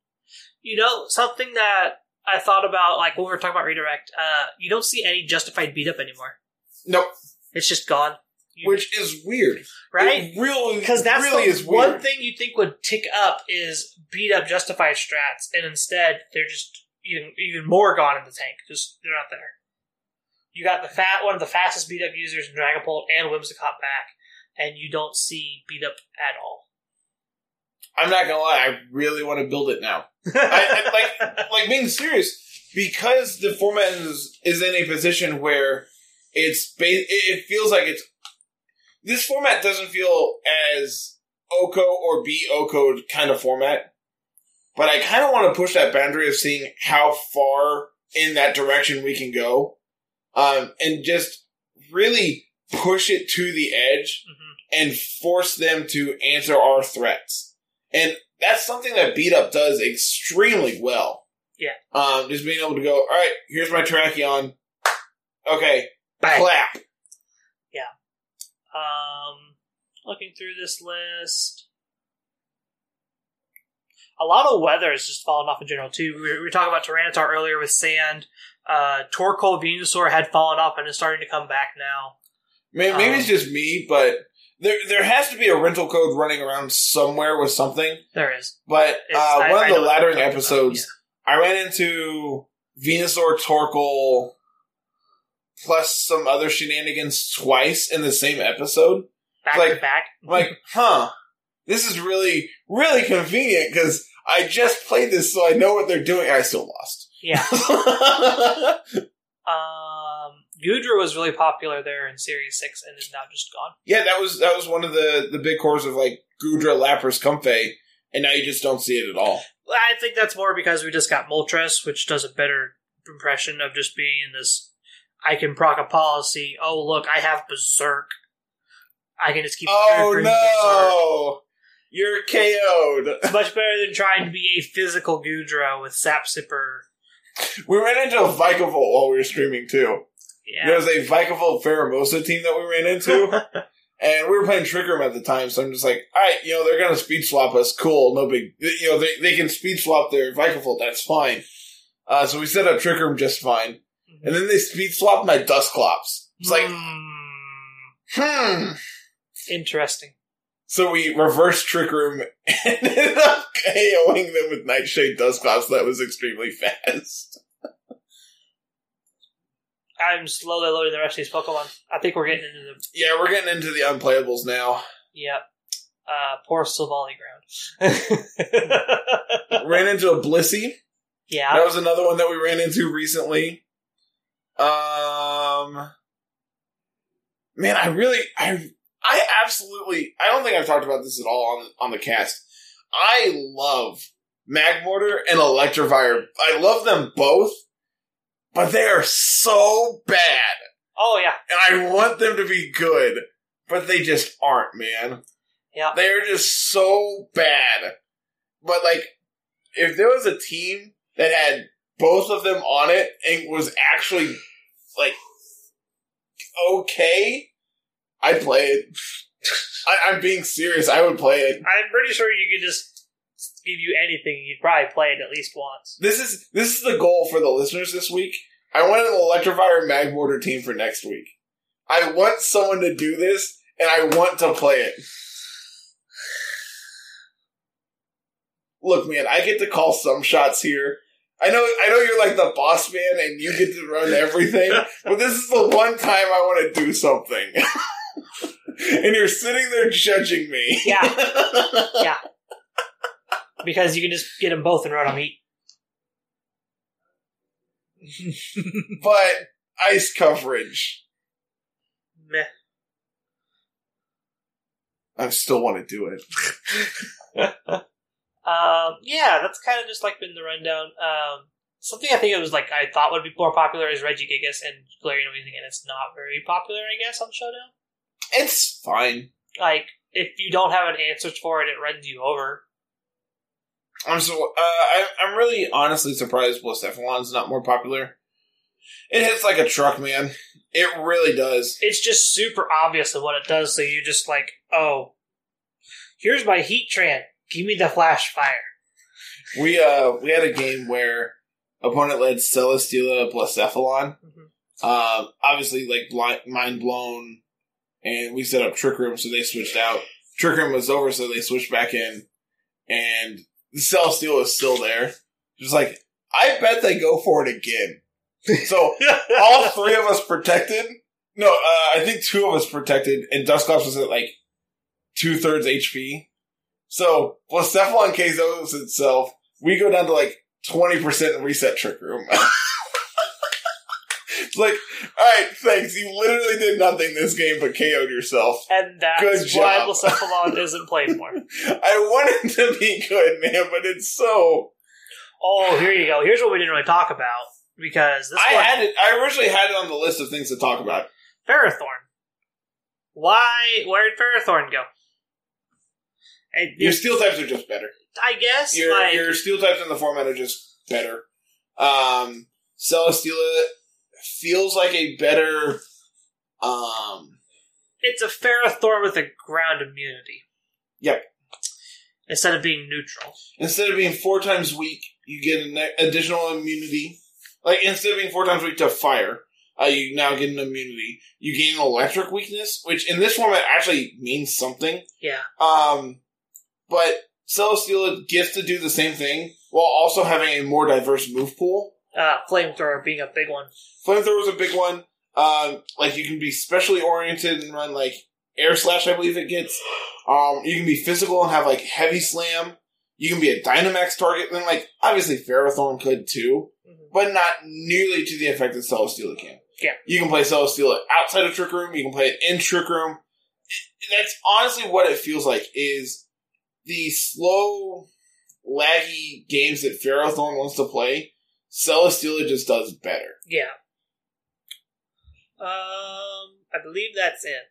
You know something that I thought about, like when we were talking about redirect. Uh, you don't see any justified beat up anymore. Nope. It's just gone. You- Which is weird. right? It really, Because that's really the is weird. one thing you think would tick up is beat up justified strats, and instead they're just even even more gone in the tank. Just they're not there. You got the fat one of the fastest beat up users in Dragapult and Whimsicott back, and you don't see beat up at all. I'm not gonna lie. I really want to build it now. I, I, (laughs) like being serious because the format is is in a position where it's ba- it feels like it's this format doesn't feel as OHKO or B OHKO kind of format, but I kind of want to push that boundary of seeing how far in that direction we can go, um, and just really push it to the edge Mhm. and force them to answer our threats. And that's something that Beat Up does extremely well. Yeah. Um, just being able to go, all right, here's my Terrakion. Okay, Bang. clap. Yeah. Um, looking through this list, a lot of weather has just fallen off in general too. We were, we were talking about Tyranitar earlier with sand. Uh, Torkoal Venusaur had fallen off and is starting to come back now. Maybe, maybe Um, it's just me, but there there has to be a rental code running around somewhere with something. There is But uh, one I of the laddering about, episodes, I ran into Venusaur, Torkoal, plus some other shenanigans twice in the same episode. back like- to back. I'm (laughs) like, huh, this is really, really convenient because I just played this so I know what they're doing. I still lost. yeah. Um, (laughs) Goodra was really popular there in Series Six and is now just gone. yeah, that was that was one of the the big cores of like Goodra, Lapras, Comfey, and now you just don't see it at all. Well, I think that's more because we just got Moltres, which does a better impression of just being in this. I can proc a policy. Oh, look, I have Berserk. I can just keep. Oh triggering Berserk. no, you're KO'd. It's much better than trying to be a physical Goodra with Sap Sipper. We ran into a Vikavolt while we were streaming too. There was a Vikavolt Pheromosa team that we ran into, (laughs) and we were playing Trick Room at the time. So I'm just like, all right, you know, they're gonna speed swap us. Cool, no big. You know, they they can speed swap their Vikavolt. That's fine. Uh, so we set up Trick Room just fine, and then they speed swapped my Dusclops. It's like, Hmm, hmm. interesting. So we reversed Trick Room (laughs) and ended up (laughs) KOing them with Nightshade Dusclops. That was extremely fast. I'm slowly loading the rest of these Pokemon. I think we're getting into the. Yeah, we're getting into the unplayables now. Yep. Uh, poor Silvally ground. (laughs) (laughs) ran into a Blissey. yeah. That was another one that we ran into recently. Um, man, I really, I, I absolutely, I don't think I've talked about this at all on on the cast. I love Magmortar and Electivire. I love them both, but they are so bad, Oh yeah. and I want them to be good, but they just aren't, man. Yeah. They're just so bad. But like, if there was a team that had both of them on it and was actually like okay, I'd play it. (laughs) I, I'm being serious. I would play it. I'm pretty sure you could just give you anything, you'd probably play it at least once. This is this is the goal for the listeners this week. I want an Electivire Mag Mortar team for next week. I want someone to do this, and I want to play it. Look, man, I get to call some shots here. I know, I know you're like the boss man, and you get to run everything. (laughs) but this is the one time I want to do something. (laughs) and you're sitting there judging me. Yeah. (laughs) yeah. Because you can just get them both and run them heat. (laughs) but ice coverage. Meh. I still want to do it. (laughs) Um, yeah, that's kind of just like been the rundown. Um, something I think it was like I thought would be more popular is Regigigas and Galarian Weezing, and it's not very popular, I guess, on Showdown. It's fine. Like, if you don't have an answer for it, it runs you over. I'm so uh, I, I'm really honestly surprised Blacephalon's not more popular. It hits like a truck, man. It really does. It's just super obvious of what it does, so you just like, oh, here's my Heatran. Give me the flash fire. We uh we had a game where opponent led Celesteela Blacephalon. Mhm. Um, obviously, like blind, mind blown, and we set up Trick Room, so they switched out. Trick Room was over, so they switched back in, and the Celesteela is still there. Just like I bet they go for it again. So (laughs) all three of us protected. No, uh, I think two of us protected, and Dusclops was at like two thirds HP. So Blacephalon KOs itself. We go down to like twenty percent reset Trick Room. (laughs) it's (laughs) like, all right, thanks. You literally did nothing this game but KO'd yourself. and that's Good why. Blacephalon isn't played more. (laughs) I wanted to be good, man, but it's so. Oh, here you go. Here's what we didn't really talk about because this I one, had it. I originally had it on the list of things to talk about. Ferrothorn. Why? Where did Ferrothorn go? And Your steel types are just better. I guess Your like your steel types in the format are just better. Um, Celesteela feels like a better. Um, it's a Ferrothorn with a ground immunity. Yep. Instead of being neutral. instead of being four times weak, you get an additional immunity. Like instead of being four times weak to fire, uh, you now get an immunity. You gain an electric weakness, which in this format actually means something. Yeah. Um, but Celesteela gets to do the same thing while also having a more diverse move pool. Uh, flamethrower being a big one. Flamethrower is a big one. Um, like you can be specially oriented and run like air slash, I believe it gets. Um, you can be physical and have like heavy slam. You can be a Dynamax target, and like obviously Ferrothorn could too, Mhm. but not nearly to the effect that Celesteela can. Yeah. you can play Celesteela outside of Trick Room. You can play it in Trick Room. That's honestly what it feels like. Is the slow, laggy games that Ferrothorn wants to play. Celesteela just does better. Yeah. Um, I believe that's it.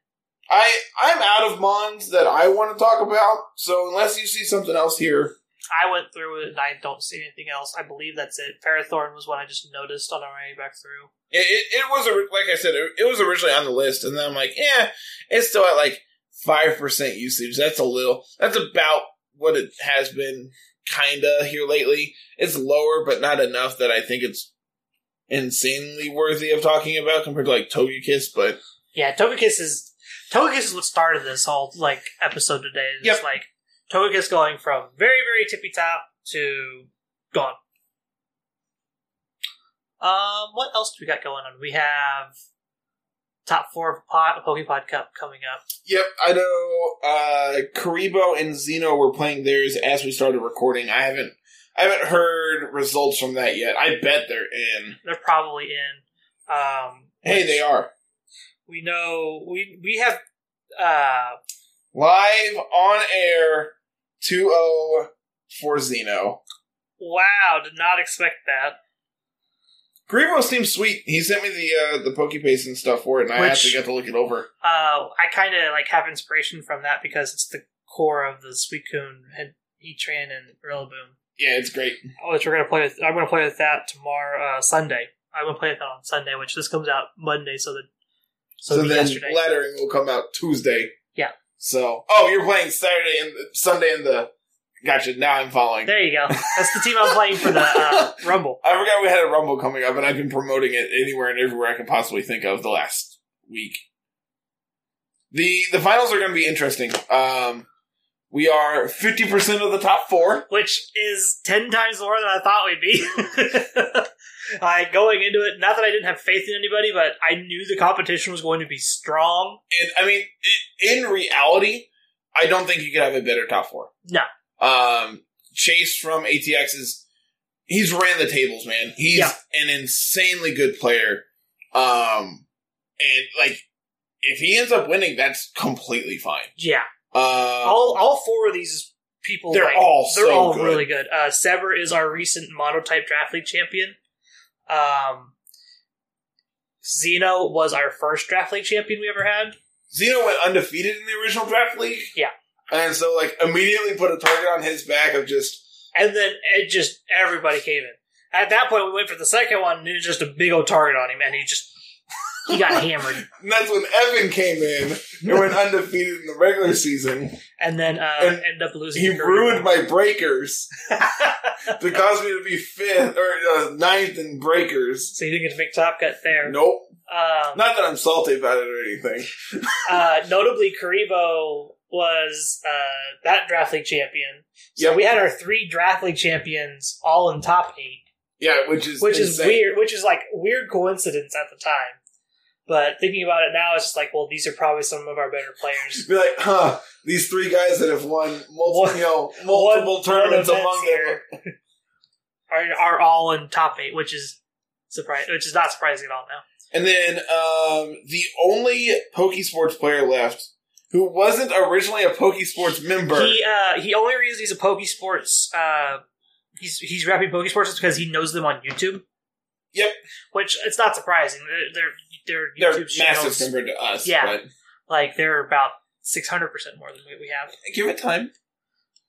I I'm out of mons that I want to talk about. So unless you see something else here, I went through it and I don't see anything else. I believe that's it. Ferrothorn was what I just noticed on our way back through. it, it, it was like I said, it, it was originally on the list, and then I'm like, yeah, it's still at like five percent usage. That's a little. That's about what it has been, kinda here lately. It's lower, but not enough that I think it's insanely worthy of talking about compared to like Togekiss. But Yeah, Togekiss is Togekiss is what started this whole like episode today. It's Yep. like Togekiss going from very very tippy top to gone. Um, what else do we got going on? We have top four of pot, Pokepod Cup coming up. Yep, I know. Uh, Karibo and Zeno were playing theirs as we started recording. I haven't, I haven't heard results from that yet. I bet they're in. They're probably in. Um, Hey, they are we know we we have uh live on air. 2-0 for Zeno. wow did not expect that Karibo seems sweet. He sent me the uh, the Pokepaste and stuff for it, and I Which- actually got to look it over. uh i kind of like have inspiration from that because it's the core of the suicune and Heatran and Rillaboom Yeah, it's great. which we're gonna play with i'm gonna play with that tomorrow uh sunday i'm gonna play with that on sunday which this comes out monday so that so, So, then yesterday lettering will come out Tuesday. Yeah. So, oh, you're playing Saturday and Sunday in the Gotcha. Now I'm following. There you go. That's the team I'm playing for the uh, (laughs) Rumble. I forgot we had a Rumble coming up, and I've been promoting it anywhere and everywhere I can possibly think of the last week. the The finals are going to be interesting. Um, we are fifty percent of the top four. which is ten times more than I thought we'd be. (laughs) I going into it, not that I didn't have faith in anybody, but I knew the competition was going to be strong. And I mean, in reality, I don't think you could have a better top four. No. Um, Chase from ATX is he's ran the tables, man. He's Yeah. an insanely good player. Um, and like if he ends up winning, that's completely fine. Yeah, Um, all all four of these people, They're like, all they're so all good. really good. Uh, Sever is our recent monotype draft league champion. Um, Zeno was our first draft league champion we ever had. Zeno went undefeated in the original draft league. Yeah. And so like immediately put a target on his back of just And then it just everybody came in. At that point, we went for the second one, and it was just a big old target on him, and he just he got (laughs) hammered. and that's when Evan came in and went undefeated in the regular season. And then uh, And ended up losing. He ruined my breakers (laughs) to cause me to be fifth or uh, ninth in breakers. so you didn't get to make top cut there. Nope. Um, Not that I'm salty about it or anything. uh, notably, Karibo was uh, that draft league champion. So Yep. we had our three draft league champions all in top eight, Yeah, which is which is weird. Which is like weird coincidence at the time. But thinking about it now, it's just like, well, these are probably some of our better players. (laughs) Be like, huh? These three guys that have won multiple, you know, multiple tournaments among them. (laughs) are are all in top eight, which is surprise, which is not surprising at all now. And then um, the only Pokesports player left who wasn't originally a Pokesports member. He uh, he only reason he's a Pokesports uh he's he's rapping Pokesports is because he knows them on YouTube. Yep. Which it's not surprising. They're they're, They're they're YouTube massive channels. compared to us. Yeah. But Like they're about six hundred percent more than we, we have. give it time.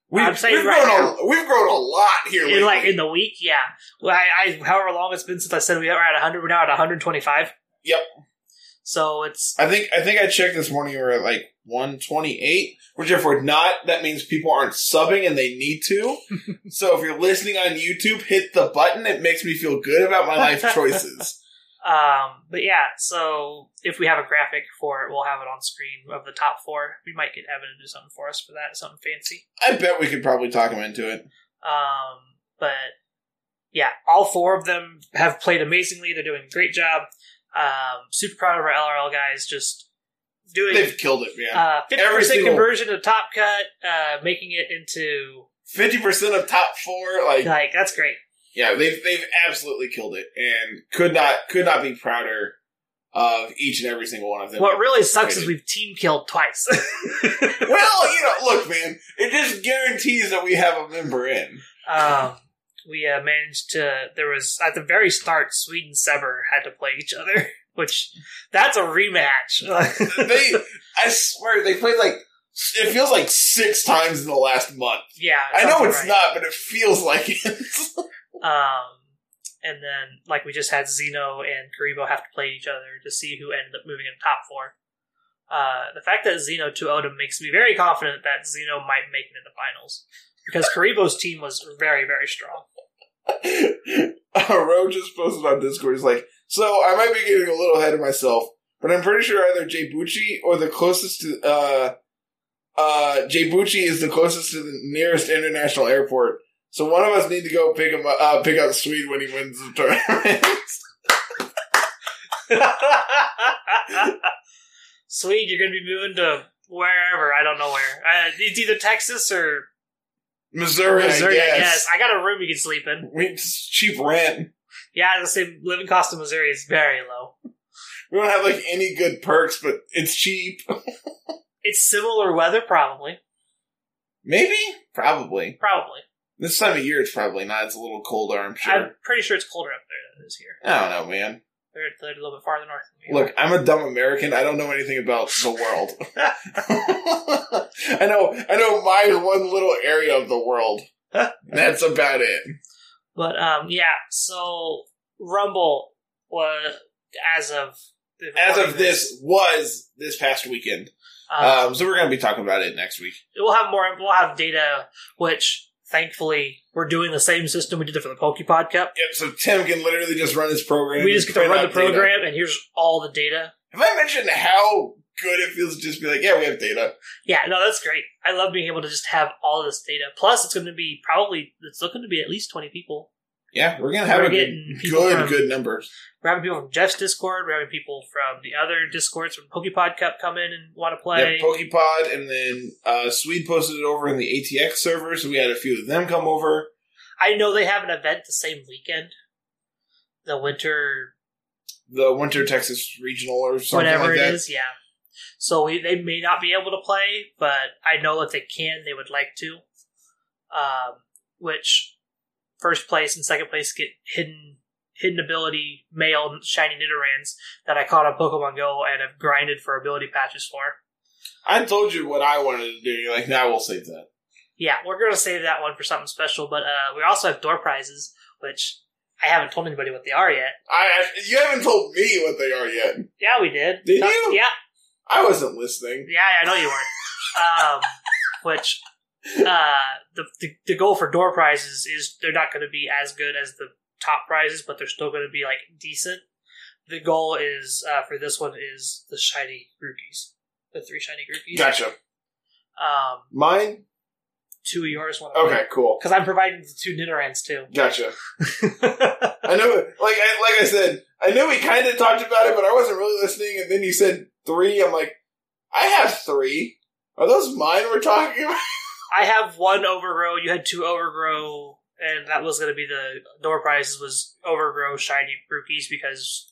We've, I'm saying we've right grown a, we've grown a lot here. In like in the week, yeah. Well, I, I however long it's been since I said we were at hundred, we're now at one hundred twenty five. Yep. So it's I think I think I checked this morning. We were at like 128. Which, if we're not, that means people aren't subbing and they need to. (laughs) so, if you're listening on YouTube, hit the button. It makes me feel good about my life (laughs) choices. Um, but yeah, so if we have a graphic for it, we'll have it on screen of the top four. We might get Evan to do something for us for that, something fancy. I bet we could probably talk him into it. Um, but yeah, all four of them have played amazingly. They're doing a great job. Um, super proud of our LRL guys, just doing They've killed it, man. uh fifty every percent single- conversion of top cut, uh, making it into Fifty percent of top four, like like that's great. yeah, they've they've absolutely killed it, and could not could not be prouder of each and every single one of them. What really sucks is we've team killed twice. (laughs) well, you know, look, man, it just guarantees that we have a member in. Um, we uh, managed to. There was at the very start, Sweden Sever had to play each other, (laughs) which that's a rematch. (laughs) They, I swear, they played like it feels like six times in the last month. yeah, I know it's right. not, but it feels like it. (laughs) Um, and then like we just had Zeno and Karibo have to play each other to see who ended up moving in top four. Uh, the fact that Zeno to Odom makes me very confident that Zeno might make it in the finals because Karibo's team was very very strong. (laughs) Ro just posted on Discord. He's like, "So I might be getting a little ahead of myself, but I'm pretty sure either Jay Bucci or the closest to uh, uh, Jay Bucci is the closest to the nearest international airport. So one of us need to go pick him up, uh, pick up Swede when he wins the tournament." (laughs) Sweet, you're going to be moving to wherever I don't know where. Uh, it's either Texas or Missouri, Missouri. I I guess. guess I got a room you can sleep in. It's cheap rent. Yeah, the same living cost in Missouri is very low. We don't have like any good perks, but it's cheap. (laughs) It's similar weather, probably. Maybe, probably. Probably. This time of year, it's probably not. It's a little colder, I'm sure. I'm pretty sure it's colder up there than it is here. I don't know, man. They're, they're a little bit farther north than Look, I'm a dumb American. I don't know anything about the world. (laughs) (laughs) I know, I know my one little area of the world. That's about it. But um, yeah. So Rumble was as of as of this was this past weekend. Um, Um, so we're going to be talking about it next week. we'll have more. We'll have data, which thankfully we're doing the same system we did it for the Pokepod Cup. Yep. So Tim can literally just run his program. We just get to run the out data. program, and here's all the data. Have I mentioned how good it feels to just be like, yeah, we have data. Yeah, no, that's great. I love being able to just have all this data. Plus, it's going to be probably it's looking to be at least twenty people. Yeah, we're going to have We're a good, good, from- good numbers. We're having people from Jeff's Discord. We're having people from the other Discords from Pokepod Cup come in and want to play. Yeah, Pokepod, and then uh, Swede posted it over in the ATX server, so we had a few of them come over. I know they have an event the same weekend, the winter The Winter Texas Regional or something whatever like it that. is. Yeah. So we, they may not be able to play, but I know that they can, they would like to. Um, which first place and second place get hidden hidden ability male shiny Nidorans that I caught on Pokemon Go and have grinded for ability patches for. I told you what I wanted to do. You're like, now we'll save that. Yeah, we're gonna save that one for something special, but uh, we also have door prizes, which I haven't told anybody what they are yet. I I- you haven't told me what they are yet. Yeah, we did. Did No- you? Yeah, I wasn't listening. Yeah, I know you weren't. Um, which uh, the, the the goal for door prizes is they're not going to be as good as the top prizes, but they're still going to be like decent. The goal is uh, for this one is the shiny Grookies, the three shiny Grookies. Gotcha. Um, Mine. two of yours, one of Okay, cool. Because I'm providing the two Nidorans too. Gotcha. (laughs) I know. Like I like I said, I knew we kind of talked about it, but I wasn't really listening. And then you said three. I'm like, I have three. Are those mine we're talking about? (laughs) I have one overgrow. You had two overgrow, and that was going to be the door prizes was overgrow shiny rookies because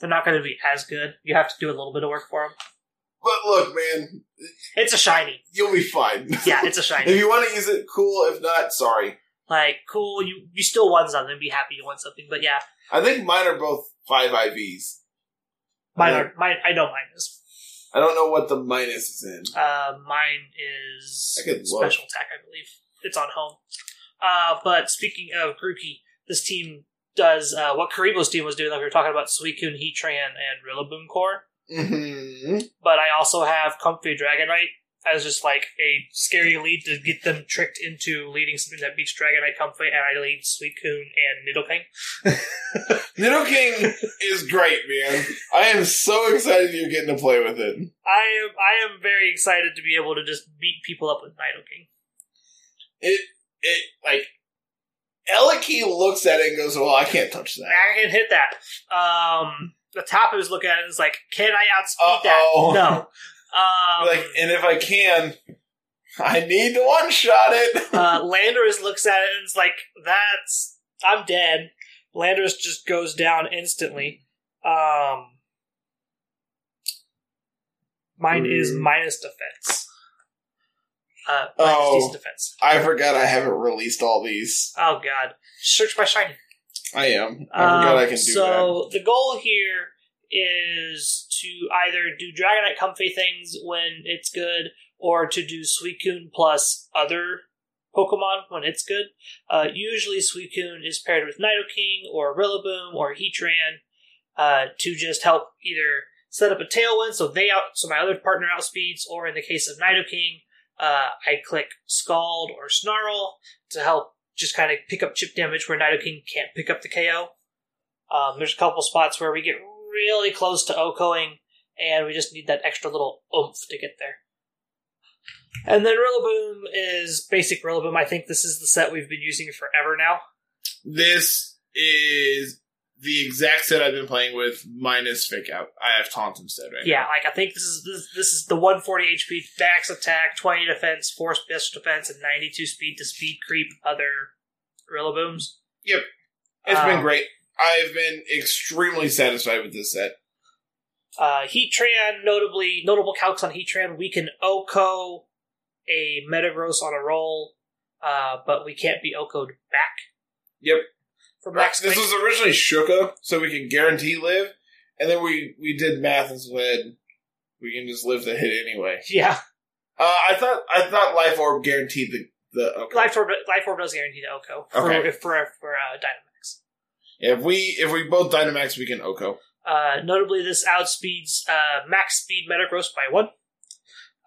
they're not going to be as good. You have to do a little bit of work for them. But look, man, It's a shiny. you'll be fine. (laughs) Yeah, it's a shiny. if you want to use it, cool. If not, sorry. like cool. You you still won something. Be happy you won something. But yeah, I think mine are both five IVs. Mine are mine. I know mine is. I don't know what the minus is in. Uh, mine is I could look. special attack. I believe it's on home. Uh, but speaking of Grookey, this team does uh, what Karibo's team was doing. Like we were talking about Suicune, Heatran, and Rillaboom Core. hmm but I also have Comfey Dragonite as just like a scary lead to get them tricked into leading something that beats Dragonite Comfey, and I lead Suicune and Nidoking. (laughs) Nidoking is great, man. I am so excited you're getting to play with it. I am I am very excited to be able to just beat people up with Nidoking. It it like Eleki looks at it and goes, "Well, I can't touch that." I can hit that. Um, the Tapus look at it and is like, can I outspeed Uh-oh. that? No. (laughs) Um, like, and if I can, I need to one shot it. (laughs) uh, (laughs) Landorus looks at it and is like, "That's I'm dead." Landorus just goes down instantly. Um, mine is Hmm. minus defense. Uh, minus Oh. defense. I forgot I haven't released all these. Oh god! Search by shiny. I am. I forgot I Um, can do that. so the goal here is to either do Dragonite Comfey things when it's good, or to do Suicune plus other Pokemon when it's good. Uh, usually, Suicune is paired with Nidoking or Rillaboom or Heatran uh, to just help either set up a Tailwind so they out, so my other partner outspeeds, or in the case of Nidoking, uh, I click Scald or Snarl to help just kind of pick up chip damage where Nidoking can't pick up the KO. Um, there's a couple spots where we get really close to OHKOing, and we just need that extra little oomph to get there. And then Rillaboom is basic Rillaboom. I think this is the set we've been using forever now. this is the exact set I've been playing with, minus fake out. I have taunt instead, right? Yeah, like I think this is this, this is the 140 HP max attack, 20 defense, 4 special defense, and 92 speed to speed creep other Rillabooms. Yep. It's been Um, great. I've been extremely satisfied with this set. Uh, Heatran, notably notable calcs on Heatran, we can OHKO a Metagross on a roll, uh, but we can't be OHKO'd back. Yep. For max this was originally Shuca, so we can guarantee live, and then we we did math and said we can just live the hit anyway. (laughs) yeah, Uh, I thought I thought Life Orb guaranteed the the okay. Life Orb, Life Orb does guarantee the OHKO for Okay. for for uh, Dynamax. If we if we both Dynamax, we can OHKO. Uh, notably, this outspeeds uh, max speed Metagross by one.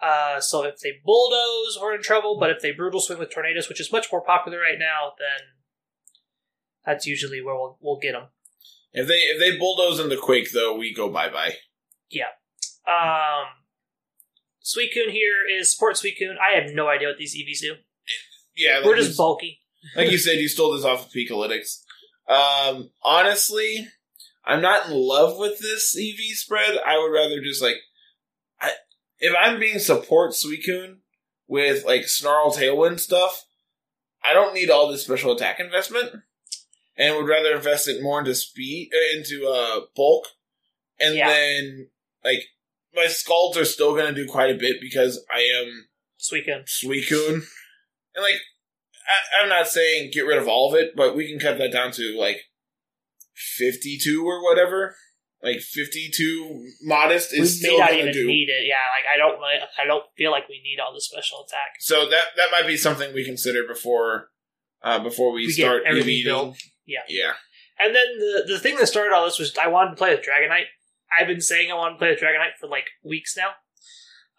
Uh, so if they bulldoze, we're in trouble. But if they brutal swing with tornadoes, which is much more popular right now, then that's usually where we'll we'll get them. If they if they bulldoze into Quake though, we go bye bye. Yeah. Um, Suicune here is support Suicune. I have no idea what these EVs do. Yeah, We're just bulky. like you (laughs) said, you stole this off of Pikalytics. Um, honestly, I'm not in love with this EV spread. I would rather just like, I, if I'm being support Suicune with like Snarl Tailwind stuff, I don't need all this special attack investment, and would rather invest it more into speed, uh, into uh bulk, and Yeah. then like my Scalds are still going to do quite a bit because I am Suicune. Suicune. And like, I, I'm not saying get rid of all of it, but we can cut that down to like 52 or whatever. Like 52 modest We is may still not even do. need it. Yeah, like I don't. I don't feel like we need all the special attack. So that that might be something we consider before uh before we, We start everything built. Yeah. Yeah. And then the the thing that started all this was I wanted to play with Dragonite. I've been saying I want to play with Dragonite for like weeks now.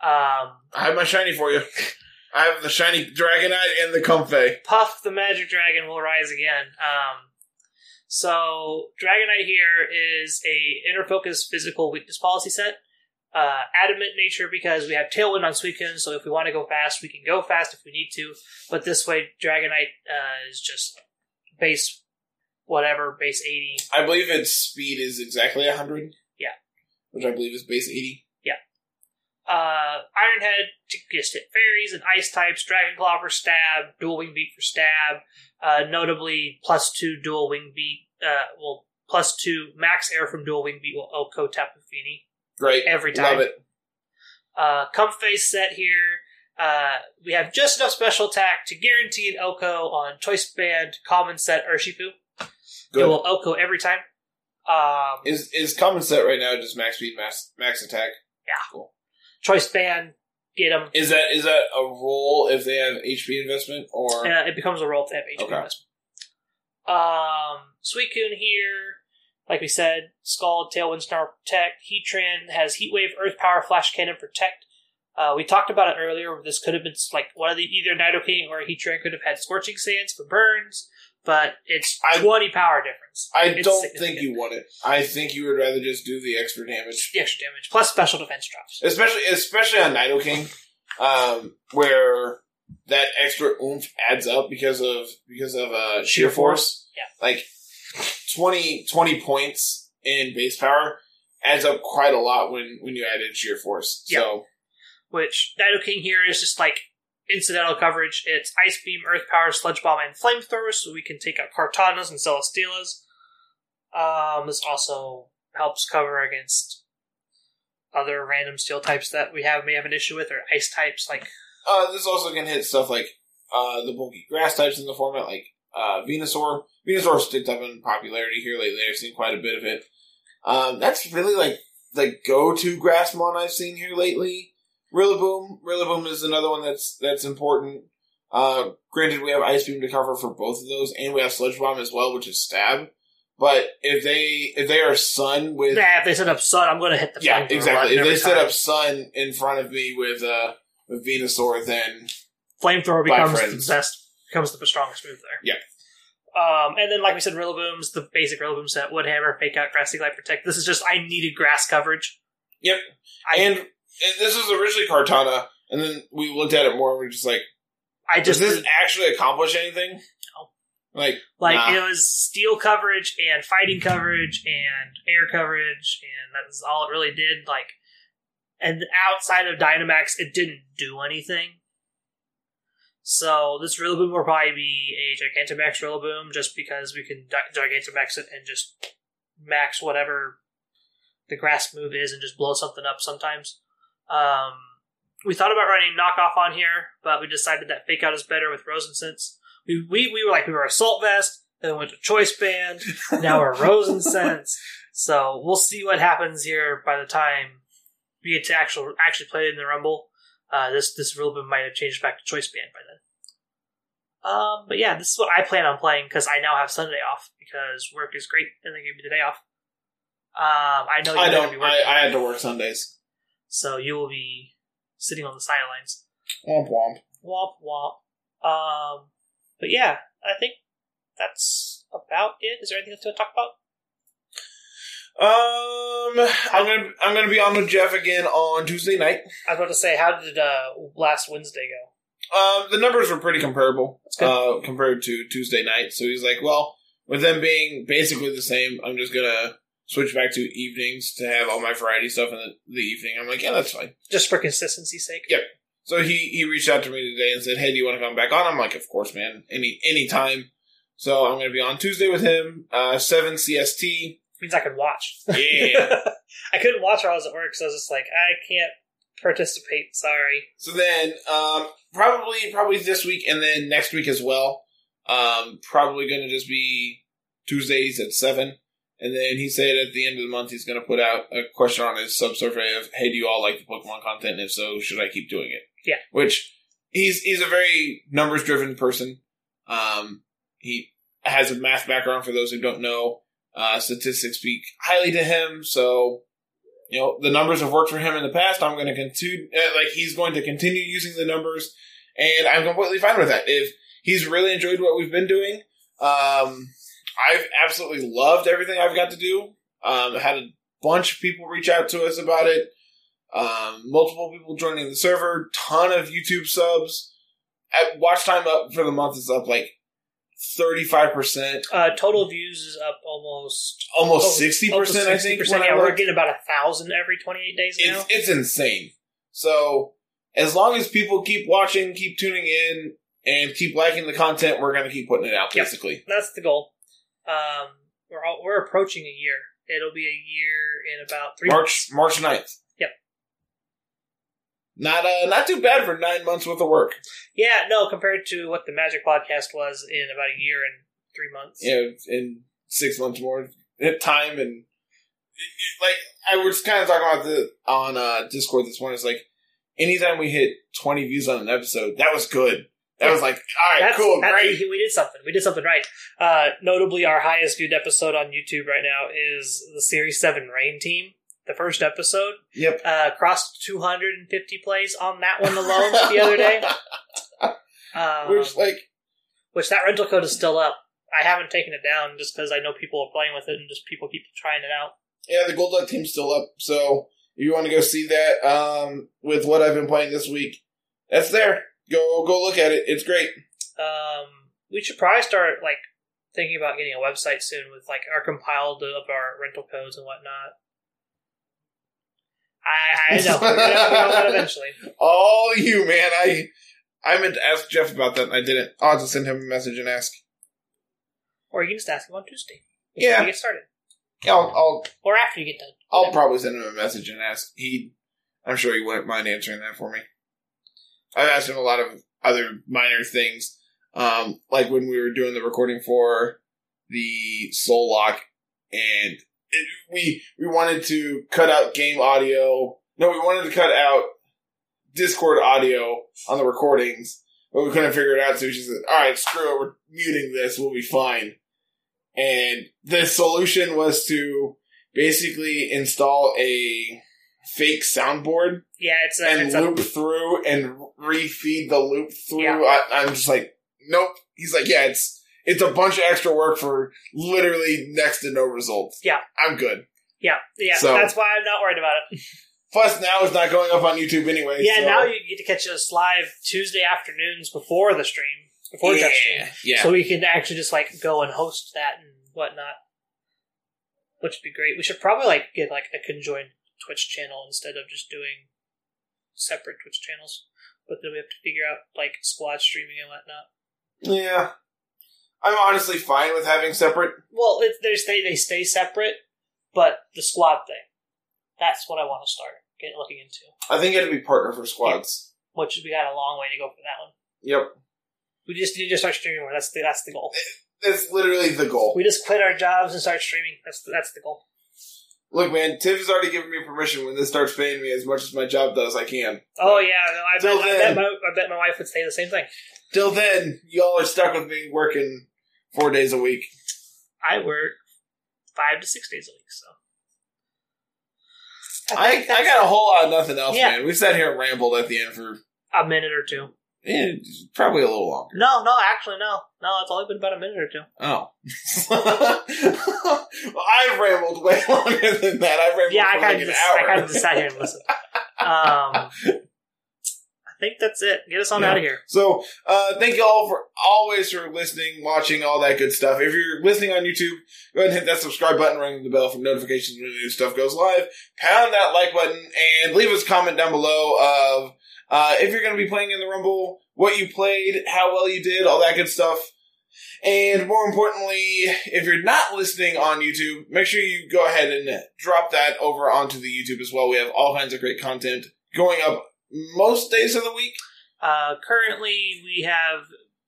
Um, I have my shiny for you. (laughs) I have the shiny Dragonite and the Comfey. Puff the Magic Dragon will rise again. Um, so Dragonite here is a inner focus physical weakness policy set. Uh, adamant nature because we have Tailwind on Suicune, so if we want to go fast, we can go fast if we need to. But this way, Dragonite uh, is just base whatever, base 80. I believe its speed is exactly 100. Yeah. Which I believe is base 80. Uh, Ironhead to just hit fairies and ice types, Dragon Claw for stab, Dual Wing Beat for stab, uh, notably plus two Dual Wing Beat, uh, well, plus two max air from Dual Wing Beat will OHKO Tapu Fini Great. every time. Love it. Uh, Comfey set here. Uh, we have just enough special attack to guarantee an OHKO on Choice Band Common Set Urshifu. It will OHKO every time. Um, Is is common set right now just max speed, max max attack? Yeah. Cool. Choice Band, get them. Is that is that a role if they have HP investment or Uh, it becomes a role if they have HP Okay. investment. Um, Suicune here, like we said, Scald, Tailwind, Snarl, Protect. Heatran has Heat Wave, Earth Power, Flash Cannon, Protect. Uh, we talked about it earlier. This could have been like one of the either Nidoking or Heatran could have had Scorching Sands for burns, but it's I- twenty power difference. I It's don't think you want it. I think you would rather just do the extra damage, the extra damage plus special defense drops. especially especially on Nidoking, um, where that extra oomph adds up because of because of uh, sheer force. Yeah. like 20, 20 points in base power adds up quite a lot when when you add in sheer force. Yeah. So which Nidoking here is just like incidental coverage. It's Ice Beam, Earth Power, Sludge Bomb, and Flamethrower, so we can take out Kartanas and Celesteelas. Um, this also helps cover against other random steel types that we have may have an issue with, or ice types like Uh, this also can hit stuff like uh, the bulky grass types in the format, like uh, Venusaur. Venusaur's ticked up in popularity here lately. I've seen quite a bit of it. Um, that's really like the go-to grass mon I've seen here lately. Rillaboom, Rillaboom is another one that's that's important. Uh, granted, we have Ice Beam to cover for both of those, and we have Sludge Bomb as well, which is stab. But if they if they are Sun with Nah, if they set up Sun, I'm going to hit the yeah exactly if they set time. up Sun in front of me with uh with Venusaur, then Flamethrower becomes the best, becomes the strongest move there. Yeah. Um, and then, like we said, Rillaboom's the basic Rillaboom set: Wood Hammer, Fake Out, Grassy Glide, Protect. This is just I needed grass coverage. Yep. I, and and this was originally Kartana, and then we looked at it more and we are just like, I does just this actually accomplish anything? No. Like, like nah. it was steel coverage and fighting coverage and air coverage, and that's all it really did. Like, and outside of Dynamax, it didn't do anything. So this Rillaboom will probably be a Gigantamax Rillaboom, just because we can Gigantamax it and just max whatever the grass move is and just blow something up sometimes. Um, we thought about running knockoff on here, but we decided that fake out is better with Rose Incense. We, we we were like we were assault vest, then we went to choice band, now we're Rose Incense. (laughs) So we'll see what happens here by the time we get to actual actually play it in the Rumble. Uh, this this Rillaboom might have changed back to choice band by then. Um, but yeah, this is what I plan on playing because I now have Sunday off because work is great and they gave me the day off. Um, I know you're I don't. be working, I, I had to work Sundays. So you will be sitting on the sidelines. Womp womp. Womp womp. Um, but yeah, I think that's about it. Is there anything else to talk about? Um, I'm gonna I'm gonna be on with Jeff again on Tuesday night. I was about to say, how did uh, last Wednesday go? Um, the numbers were pretty comparable uh, compared to Tuesday night. So he's like, well, with them being basically the same, I'm just gonna switch back to evenings to have all my variety stuff in the, the evening. I'm like, yeah, that's fine. Just for consistency's sake. Yep. So he he reached out to me today and said, hey, do you want to come back on? I'm like, of course, man. Any any time. So I'm gonna be on Tuesday with him, uh, seven CST. Means I could watch. Yeah. (laughs) I couldn't watch while I was at work, so I was just like, I can't participate. Sorry. So then, um, probably probably this week and then next week as well. Um, probably going to just be Tuesdays at seven. And then he said at the end of the month he's going to put out a question on his subsurvey of, "Hey, do you all like the Pokemon content? And if so, should I keep doing it?" Yeah. Which he's he's a very numbers driven person. Um, he has a math background. For those who don't know, uh, statistics speak highly to him. So you know the numbers have worked for him in the past. I'm going to continue, uh, like he's going to continue using the numbers, and I'm completely fine with that. If he's really enjoyed what we've been doing, um, I've absolutely loved everything I've got to do. Um, had a bunch of people reach out to us about it. Um, multiple people joining the server, ton of YouTube subs. At watch time up for the month is up like thirty five percent, Uh, total views is up almost almost sixty percent. I think. Yeah, we're getting about a thousand every 28 days now. it's it's insane. So as long as people keep watching, keep tuning in, and keep liking the content, we're gonna keep putting it out. Yep. Basically, That's the goal. Um, we're all, we're approaching a year. It'll be a year in about three March months. March 9th. Yep. Not uh not too bad for nine months worth of work. Yeah, no, compared to what the Magic Podcast was in about a year and three months. Yeah, in six months more time and like I was kind of talking about the on uh Discord this morning. It's like anytime we hit twenty views on an episode, that was good. That was like, all right, That's, cool, that- great. We, we did something. We did something right. Uh, notably, our highest viewed episode on YouTube right now is the Series 7 Rain Team. The first episode Yep. uh, crossed 250 plays on that one alone the other day. (laughs) Um, Which like which that rental code is still up. I haven't taken it down just because I know people are playing with it and just people keep trying it out. Yeah, the Gold Duck team's still up. So if you want to go see that um, with what I've been playing this week, that's there. Go go look at it. It's great. Um, we should probably start like thinking about getting a website soon with like our compiled of our rental codes and whatnot. I, I know we're gonna have to do that eventually. All you man. I I meant to ask Jeff about that and I didn't. I'll have to send him a message and ask. Or you can just ask him on Tuesday. Yeah. get started, Yeah, I'll I'll, or after you get done. I'll probably send him a message and ask. He, I'm sure he wouldn't mind answering that for me. I've asked him a lot of other minor things, um, like when we were doing the recording for the Soul Lock, and it, we we wanted to cut out game audio. No, we wanted to cut out Discord audio on the recordings, but we couldn't figure it out. So she said, "All right, screw it. We're muting this. We'll be fine." And the solution was to basically install a fake soundboard Yeah, it's a, and it's a loop through and refeed the loop through. Yeah. I, I'm just like, nope. He's like, yeah, it's it's a bunch of extra work for literally next to no results. Yeah. I'm good. yeah, yeah. So- that's why I'm not worried about it. (laughs) Plus, now it's not going up on YouTube anyway. Yeah, so- now you get to catch us live Tuesday afternoons before the stream, before yeah, stream. yeah. So we can actually just like go and host that and whatnot, which would be great. We should probably like get like a conjoined Twitch channel instead of just doing separate Twitch channels. But then we have to figure out like squad streaming and whatnot. yeah. I'm honestly fine with having separate. Well, it, they stay they stay separate, but the squad thing, that's what I want to start getting looking into. I think you have to be partner for squads. Which we got a long way to go for that one. Yep. We just need to start streaming more. That's the that's the goal. (laughs) That's literally the goal. We just quit our jobs and start streaming. That's the, that's the goal. Look, man, Tiff has already given me permission when this starts paying me as much as my job does, I can. Oh yeah, no, I, Till bet, I, then. bet my, I bet my wife would say the same thing. Till then, y'all are stuck with me working four days a week. I work five to six days a week, so I, think I got a whole lot of nothing else, Yeah. man. We sat here and rambled at the end for a minute or two. Eh, probably a little longer. No, no, actually, no, no. It's only been about a minute or two. Oh. (laughs) well, I've rambled way (laughs) longer than that. I've rambled Yeah, I for kind like of an just, hour. I kind of just sat here and listened. Um, I think that's it. Get us on Yeah. out of here. So, uh, thank you all for always for listening, watching, all that good stuff. If you're listening on YouTube, go ahead and hit that subscribe button, ring the bell for notifications when new stuff goes live. Pound that like button and leave us a comment down below of uh, if you're going to be playing in the Rumble, what you played, how well you did, all that good stuff. And more importantly, if you're not listening on YouTube, make sure you go ahead and drop that over onto the YouTube as well. We have all kinds of great content going up most days of the week. Uh, currently, we have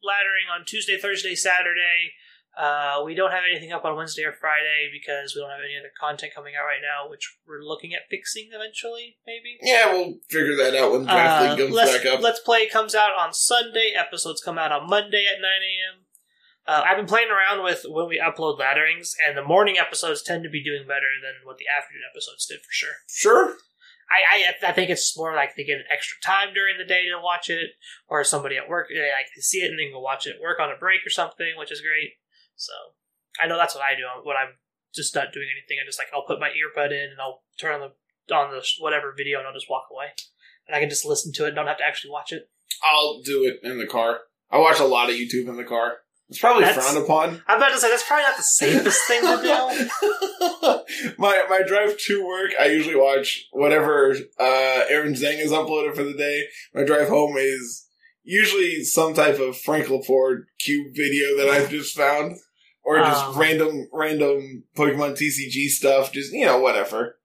laddering on Tuesday, Thursday, Saturday. Uh, we don't have anything up on Wednesday or Friday because we don't have any other content coming out right now, which we're looking at fixing eventually, maybe. Yeah, we'll figure that out when the draft Uh, league comes Let's, back up. Let's Play comes out on Sunday. Episodes come out on Monday at 9 a.m. Uh, I've been playing around with when we upload ladderings, and the morning episodes tend to be doing better than what the afternoon episodes did for sure. Sure. I, I I think it's more like they get an extra time during the day to watch it, or somebody at work they like to see it and then go watch it at work on a break or something, which is great. So I know that's what I do when I'm just not doing anything. I just like I'll put my earbud in and I'll turn on the on the whatever video and I'll just walk away, and I can just listen to it. and Don't have to actually watch it. I'll do it in the car. I watch a lot of YouTube in the car. It's probably That's- frowned upon. I'm about to say that's probably not the safest thing to do. (laughs) my my drive to work, I usually watch whatever uh, Aaron Zheng has uploaded for the day. My drive home is usually some type of Frank Laporte cube video that I've just found, or just Um. random random Pokemon TCG stuff. Just you know whatever.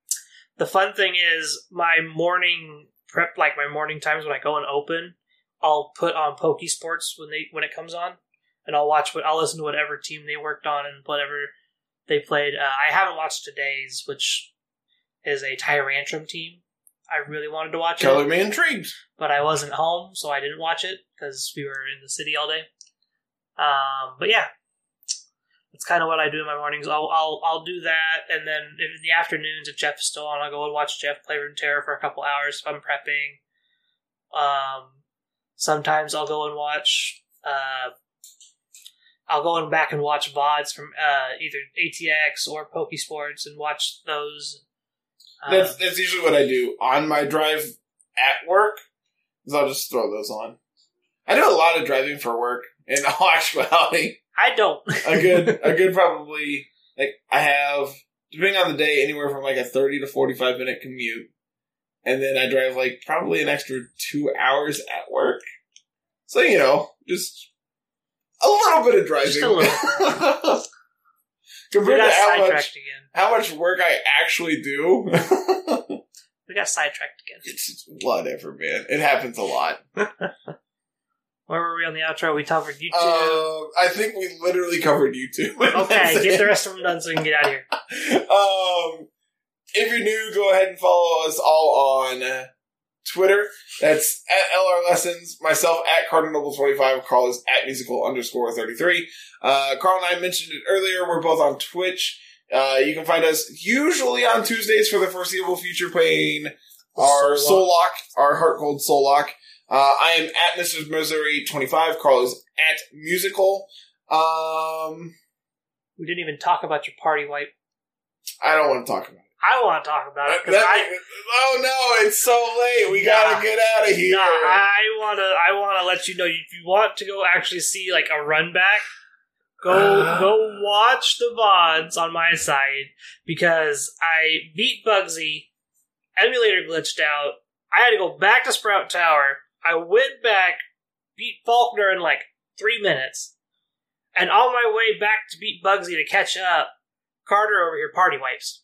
The fun thing is my morning prep, like my morning times when I go and open, I'll put on Pokesports when they when it comes on, and I'll watch what I'll listen to whatever team they worked on and whatever they played. Uh, I haven't watched today's, which is a Tyrantrum team. I really wanted to watch Color it, me intrigued. but I wasn't home, so I didn't watch it because we were in the city all day. Um, but yeah, that's kind of what I do in my mornings. I'll I'll I'll do that, and then in the afternoons, if Jeff is still on, I'll go and watch Jeff play Runeterra for a couple hours if I'm prepping. Um, sometimes I'll go and watch. Uh, I'll go and back and watch vods from uh, either ATX or Pokesports and watch those. Um, That's that's usually what I do on my drive at work. Is I'll just throw those on. I do a lot of driving for work. In all actuality, I don't. a good (laughs) a good probably like I have depending on the day anywhere from like a thirty to forty five minute commute, and then I drive like probably an extra two hours at work. So you know, just a little bit of driving. Just a little. (laughs) we Compared got to how sidetracked much again. how much work I actually do. (laughs) We got sidetracked again. It's whatever, man. It happens a lot. Where were we on the outro? We covered YouTube. Uh, I think we literally covered YouTube. (laughs) okay, get it. the rest of them done so we can get out of here. (laughs) Um, if you're new, go ahead and follow us all on uh, Twitter. That's at LR Lessons. Myself at Cardinal25. Carl is at musical underscore 33. Uh, Carl and I mentioned it earlier. We're both on Twitch. Uh, you can find us usually on Tuesdays for the foreseeable future playing our Soul Soul Lock, our HeartGold Soul Lock. Uh, I am at Mr. Missouri 25. Carl is at musical. Um, We didn't even talk about your party wipe. I don't want to talk about it. I want to talk about it because I, oh no, it's so late. We Nah. gotta get out of here. no, I want to. I want to let you know if you want to go actually see like a run back. Go Uh. (sighs) go watch the vods on my side because I beat Bugsy. Emulator glitched out. I had to go back to Sprout Tower. I went back, beat Falkner in like three minutes, and on my way back to beat Bugsy to catch up, Carter over here party wipes.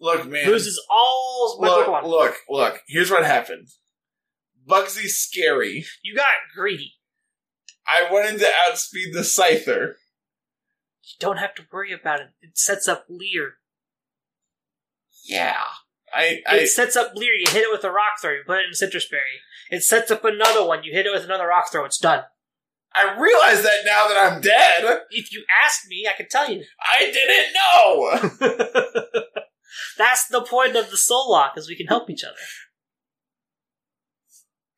look, man. Loses all my look, Pokemon. look, look. Here's what happened. Bugsy's scary. You got greedy. I went in to outspeed the Scyther. You don't have to worry about it. It sets up Leer. Yeah. I, It sets up Leer. You hit it with a rock throw. You put it in Sitrus Berry. It sets up another one. You hit it with another rock throw. It's done. I realize that now that I'm dead. If you asked me, I could tell you. I didn't know. (laughs) That's the point of the soul lock, is we can help each other.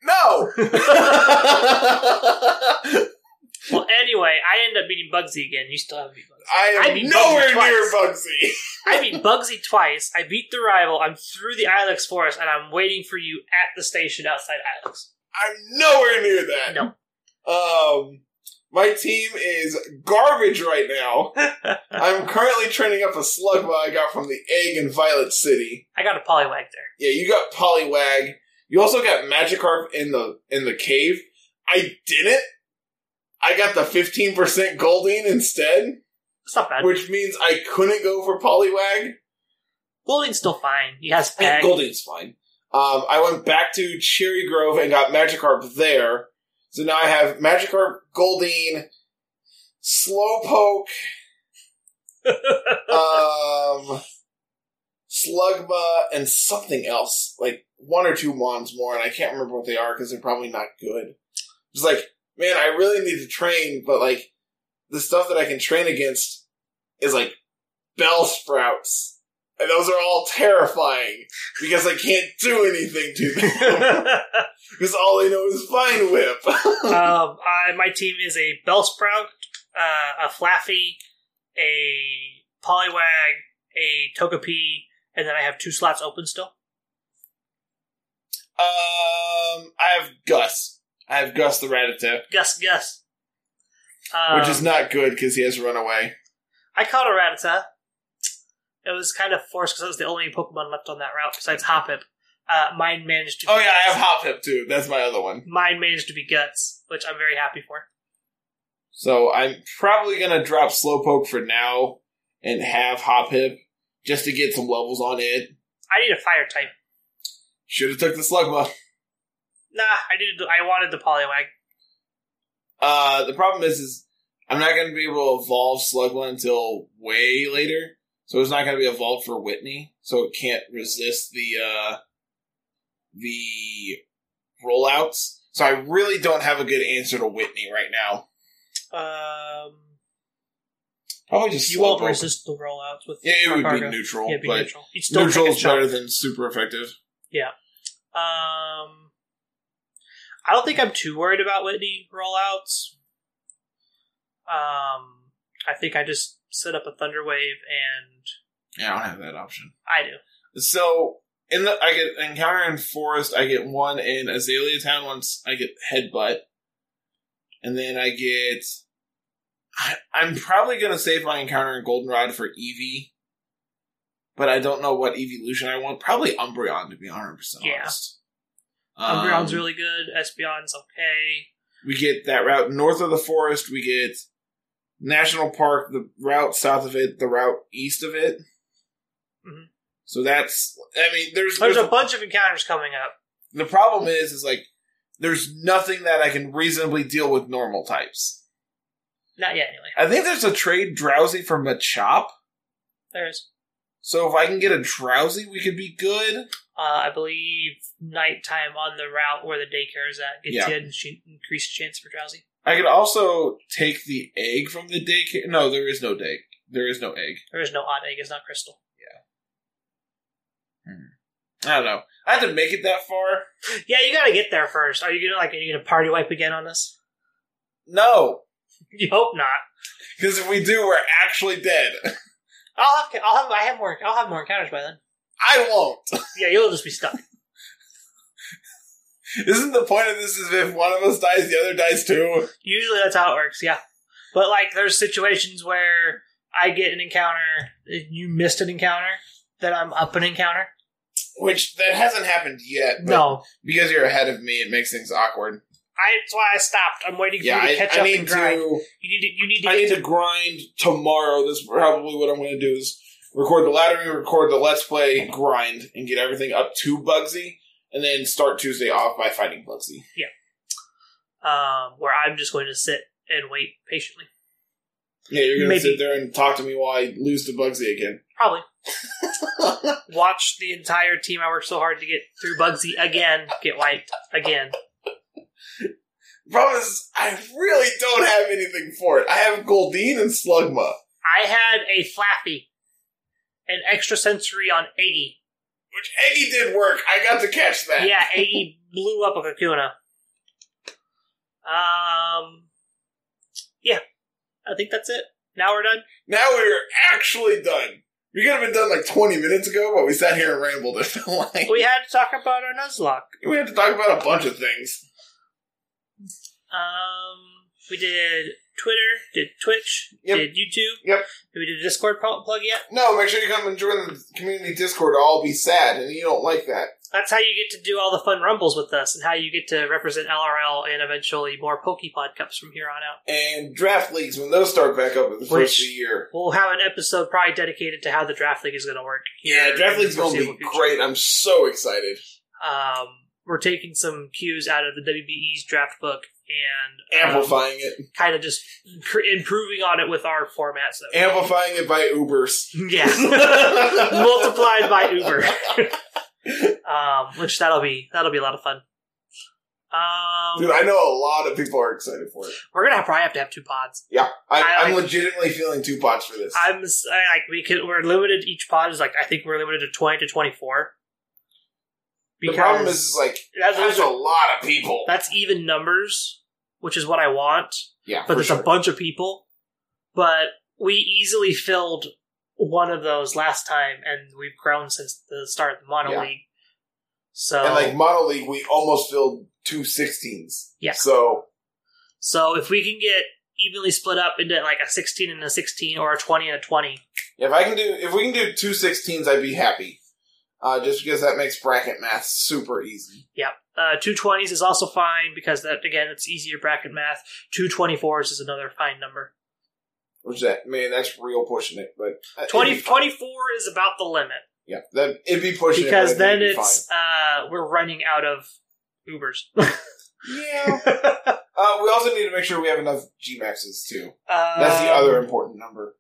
No. (laughs) (laughs) Well, anyway, I end up beating Bugsy again. You still haven't beat Bugsy. I I am beat nowhere Bugsy near twice. Bugsy. (laughs) I beat Bugsy twice. I beat the rival. I'm through the Ilex forest, and I'm waiting for you at the station outside Ilex. I'm nowhere near that. No. Um, my team is garbage right now. (laughs) I'm currently training up a Slugma I got from the Egg in Violet City. I got a Poliwag there. Yeah, you got Poliwag. You also got Magikarp in the in the cave. I didn't. I got the 15% Goldeen instead, It's not bad. which means I couldn't go for Poliwag. Goldeen's still fine. He has Peg. Goldeen's fine. Um, I went back to Cherrygrove and got Magikarp there. So now I have Magikarp, Goldeen, Slowpoke, (laughs) um, Slugma, and something else. Like one or two wands more, and I can't remember what they are because they're probably not good. It's like, man, I really need to train, but like, the stuff that I can train against is like Bellsprouts. And those are all terrifying because I can't do anything to them. (laughs) Because all I know is Vine Whip. (laughs) um, I, my team is a Bellsprout, uh, a Flaaffy, a Poliwag, a Togepi, and then I have two slots open still. um, I have Gus. I have Gus the Rattata, Gus, Gus. Um, which is not good because he has run away. I caught a Rattata. It was kind of forced because it was the only Pokemon left on that route besides Hoppip. Uh, mine managed to. Oh yeah, I have Hop Hip too. That's my other one. Mine managed to be Guts, which I'm very happy for. So I'm probably gonna drop Slowpoke for now and have Hoppip just to get some levels on it. I need a Fire type. Should have took the Slugma. Nah, I needed. I wanted the Poliwag. Uh, the problem is, is I'm not going to be able to evolve Slugma until way later. So it's not going to be evolved for Whitney. So it can't resist the, uh, the rollouts. So I really don't have a good answer to Whitney right now. Um, Probably just you won't resist the rollouts with. Yeah, it would Cargo. be neutral, Yeah, it'd be but neutral. You'd still neutral is better than super effective. Yeah. Um, I don't think I'm too worried about Whitney rollouts. Um, I think I just set up a Thunder Wave and Yeah, I don't have that option. I do. So in the I get encounter in forest, I get one in Azalea Town once I get headbutt, and then I get. I, I'm probably gonna save my encounter in Goldenrod for Eevee, but I don't know what evolution I want. Probably Umbreon to be 100 percent Yeah. honest. Um, really good. Espeon's okay. We get that route north of the forest. We get National Park, the route south of it, the route east of it. Mhm. So that's. I mean, there's There's there's a bunch of encounters coming up. the problem is is like there's nothing that I can reasonably deal with normal types. Not yet, anyway. I think there's a trade Drowzee for Machop. There's, So if I can get a Drowzee, we could be good. uh, I believe, nighttime on the route where the daycare is at gets Yeah. you an increased chance for Drowzee. I could also take the egg from the daycare. No, there is no egg. There is no egg. There is no odd egg. It's not crystal. Yeah. I don't know. I have to make it that far. Yeah, you gotta get there first. Are you gonna like? Are you gonna party wipe again on us? No, (laughs) You hope not. because if we do, we're actually dead. (laughs) I'll have. I'll have. I have more. I'll have more encounters by then. I won't. (laughs) Yeah, you'll just be stuck. Isn't the point of this is if one of us dies, the other dies too? Usually that's how it works. Yeah, but like there's situations where I get an encounter, you missed an encounter, that I'm up an encounter. Which that hasn't happened yet. But No, because you're ahead of me, it makes things awkward. I, that's why I stopped. I'm waiting for Yeah, you to catch I up need and grind. to. You need to. You need to. I need to grind tomorrow. That's probably what I'm going to do is record the laddering, record the let's play, grind, and get everything up to Bugsy, and then start Tuesday off by fighting Bugsy. Yeah. Um, where I'm just going to sit and wait patiently. Yeah, you're going to sit there and talk to me while I lose to Bugsy again. Probably (laughs) watch the entire team I worked so hard to get through Bugsy again get wiped again. Problem is, I really don't have anything for it. I have Goldeen and Slugma. I had a Flaaffy. an Extrasensory on Eggy. Which Eggy did work. I got to catch that. Yeah, Eggy (laughs) blew up a Kakuna. Um, yeah, I think that's it. Now we're done. Now we're actually done. We could have been done like 20 minutes ago, but we sat here and rambled. It felt (laughs) like We had to talk about our Nuzlocke. we had to talk about a bunch of things. Um, we did Twitter, did Twitch, Yep. did YouTube. Yep. Did we do Discord pl- plug yet? No, make sure you come and join the community Discord. Or I'll be sad, and you don't like that. That's how you get to do all the fun rumbles with us, and how you get to represent LRL and eventually more Pokepod Cups from here on out. And draft leagues when those start back up at the first Which- of the year. We'll have an episode probably dedicated to how the draft league is going to work. Yeah, draft league's going to be great. I'm so excited. Um, we're taking some cues out of the WBE's draft book and um, Amplifying it, kind of just cr- improving on it with our formats. Amplifying it by Ubers. yeah, (laughs) multiplied by Uber. um, which that'll be that'll be a lot of fun. Um, Dude, I know a lot of people are excited for it. we're gonna probably have to have two pods. Yeah, I, like- legitimately feeling two pods for this. I'm I, like we could we're limited. Each pod is like I think we're limited to twenty to twenty four. the problem is, is like that, there's a lot of people. that's even numbers, which is what I want. yeah, but there's sure. a bunch of people. But we easily filled one of those last time, and we've grown since the start of the Mono Yeah. League. So, And like Mono League, we almost filled two 16s. Yeah. So so if we can get evenly split up into like a 16 and a 16, or a 20 and a 20, if I can do, if we can do two 16s, I'd be happy. Uh, just because that makes bracket math super easy. uh, two 20s is also fine because that again it's easier bracket math. Two 24s is another fine number. Which that man, that's real pushing it. But uh, 20, be 24 is about the limit yeah, that it'd be pushing because it, then be it's uh, we're running out of Ubers. (laughs) yeah. uh, we also need to make sure we have enough G maxes too. That's the Um, other important number.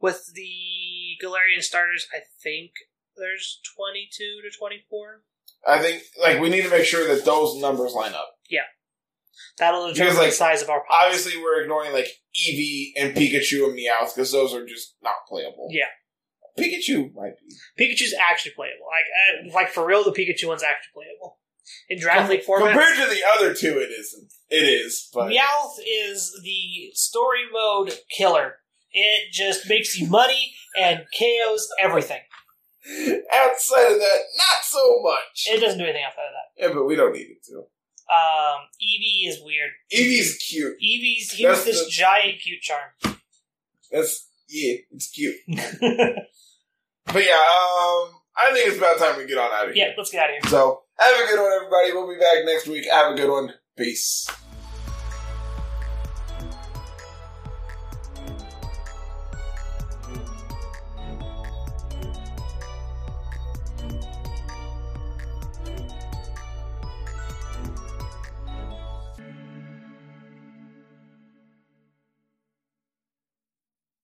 With the Galarian starters, I think there's 22 to 24. I think like we need to make sure that those numbers line up. Yeah. That'll determine Because, like, the size of our pods. Obviously, we're ignoring like Eevee and Pikachu and Meowth because those are just not playable. Yeah. Pikachu might be. Pikachu's actually playable. Like, uh, like for real, the Pikachu one's actually playable. In Draft League format, Compared to the other two, it isn't. It is, but Meowth is the story mode killer. It just makes you money and KOs everything. Outside of that, not so much. It doesn't do anything outside of that. yeah, but we don't need it to. Um, Eevee is weird. Eevee's cute. Eevee's here's That's this the- giant cute charm. That's yeah, it's cute. (laughs) But yeah, um, I think it's about time we get on out of here. yeah, let's get out of here. So have a good one, everybody. We'll be back next week. Have a good one. Peace.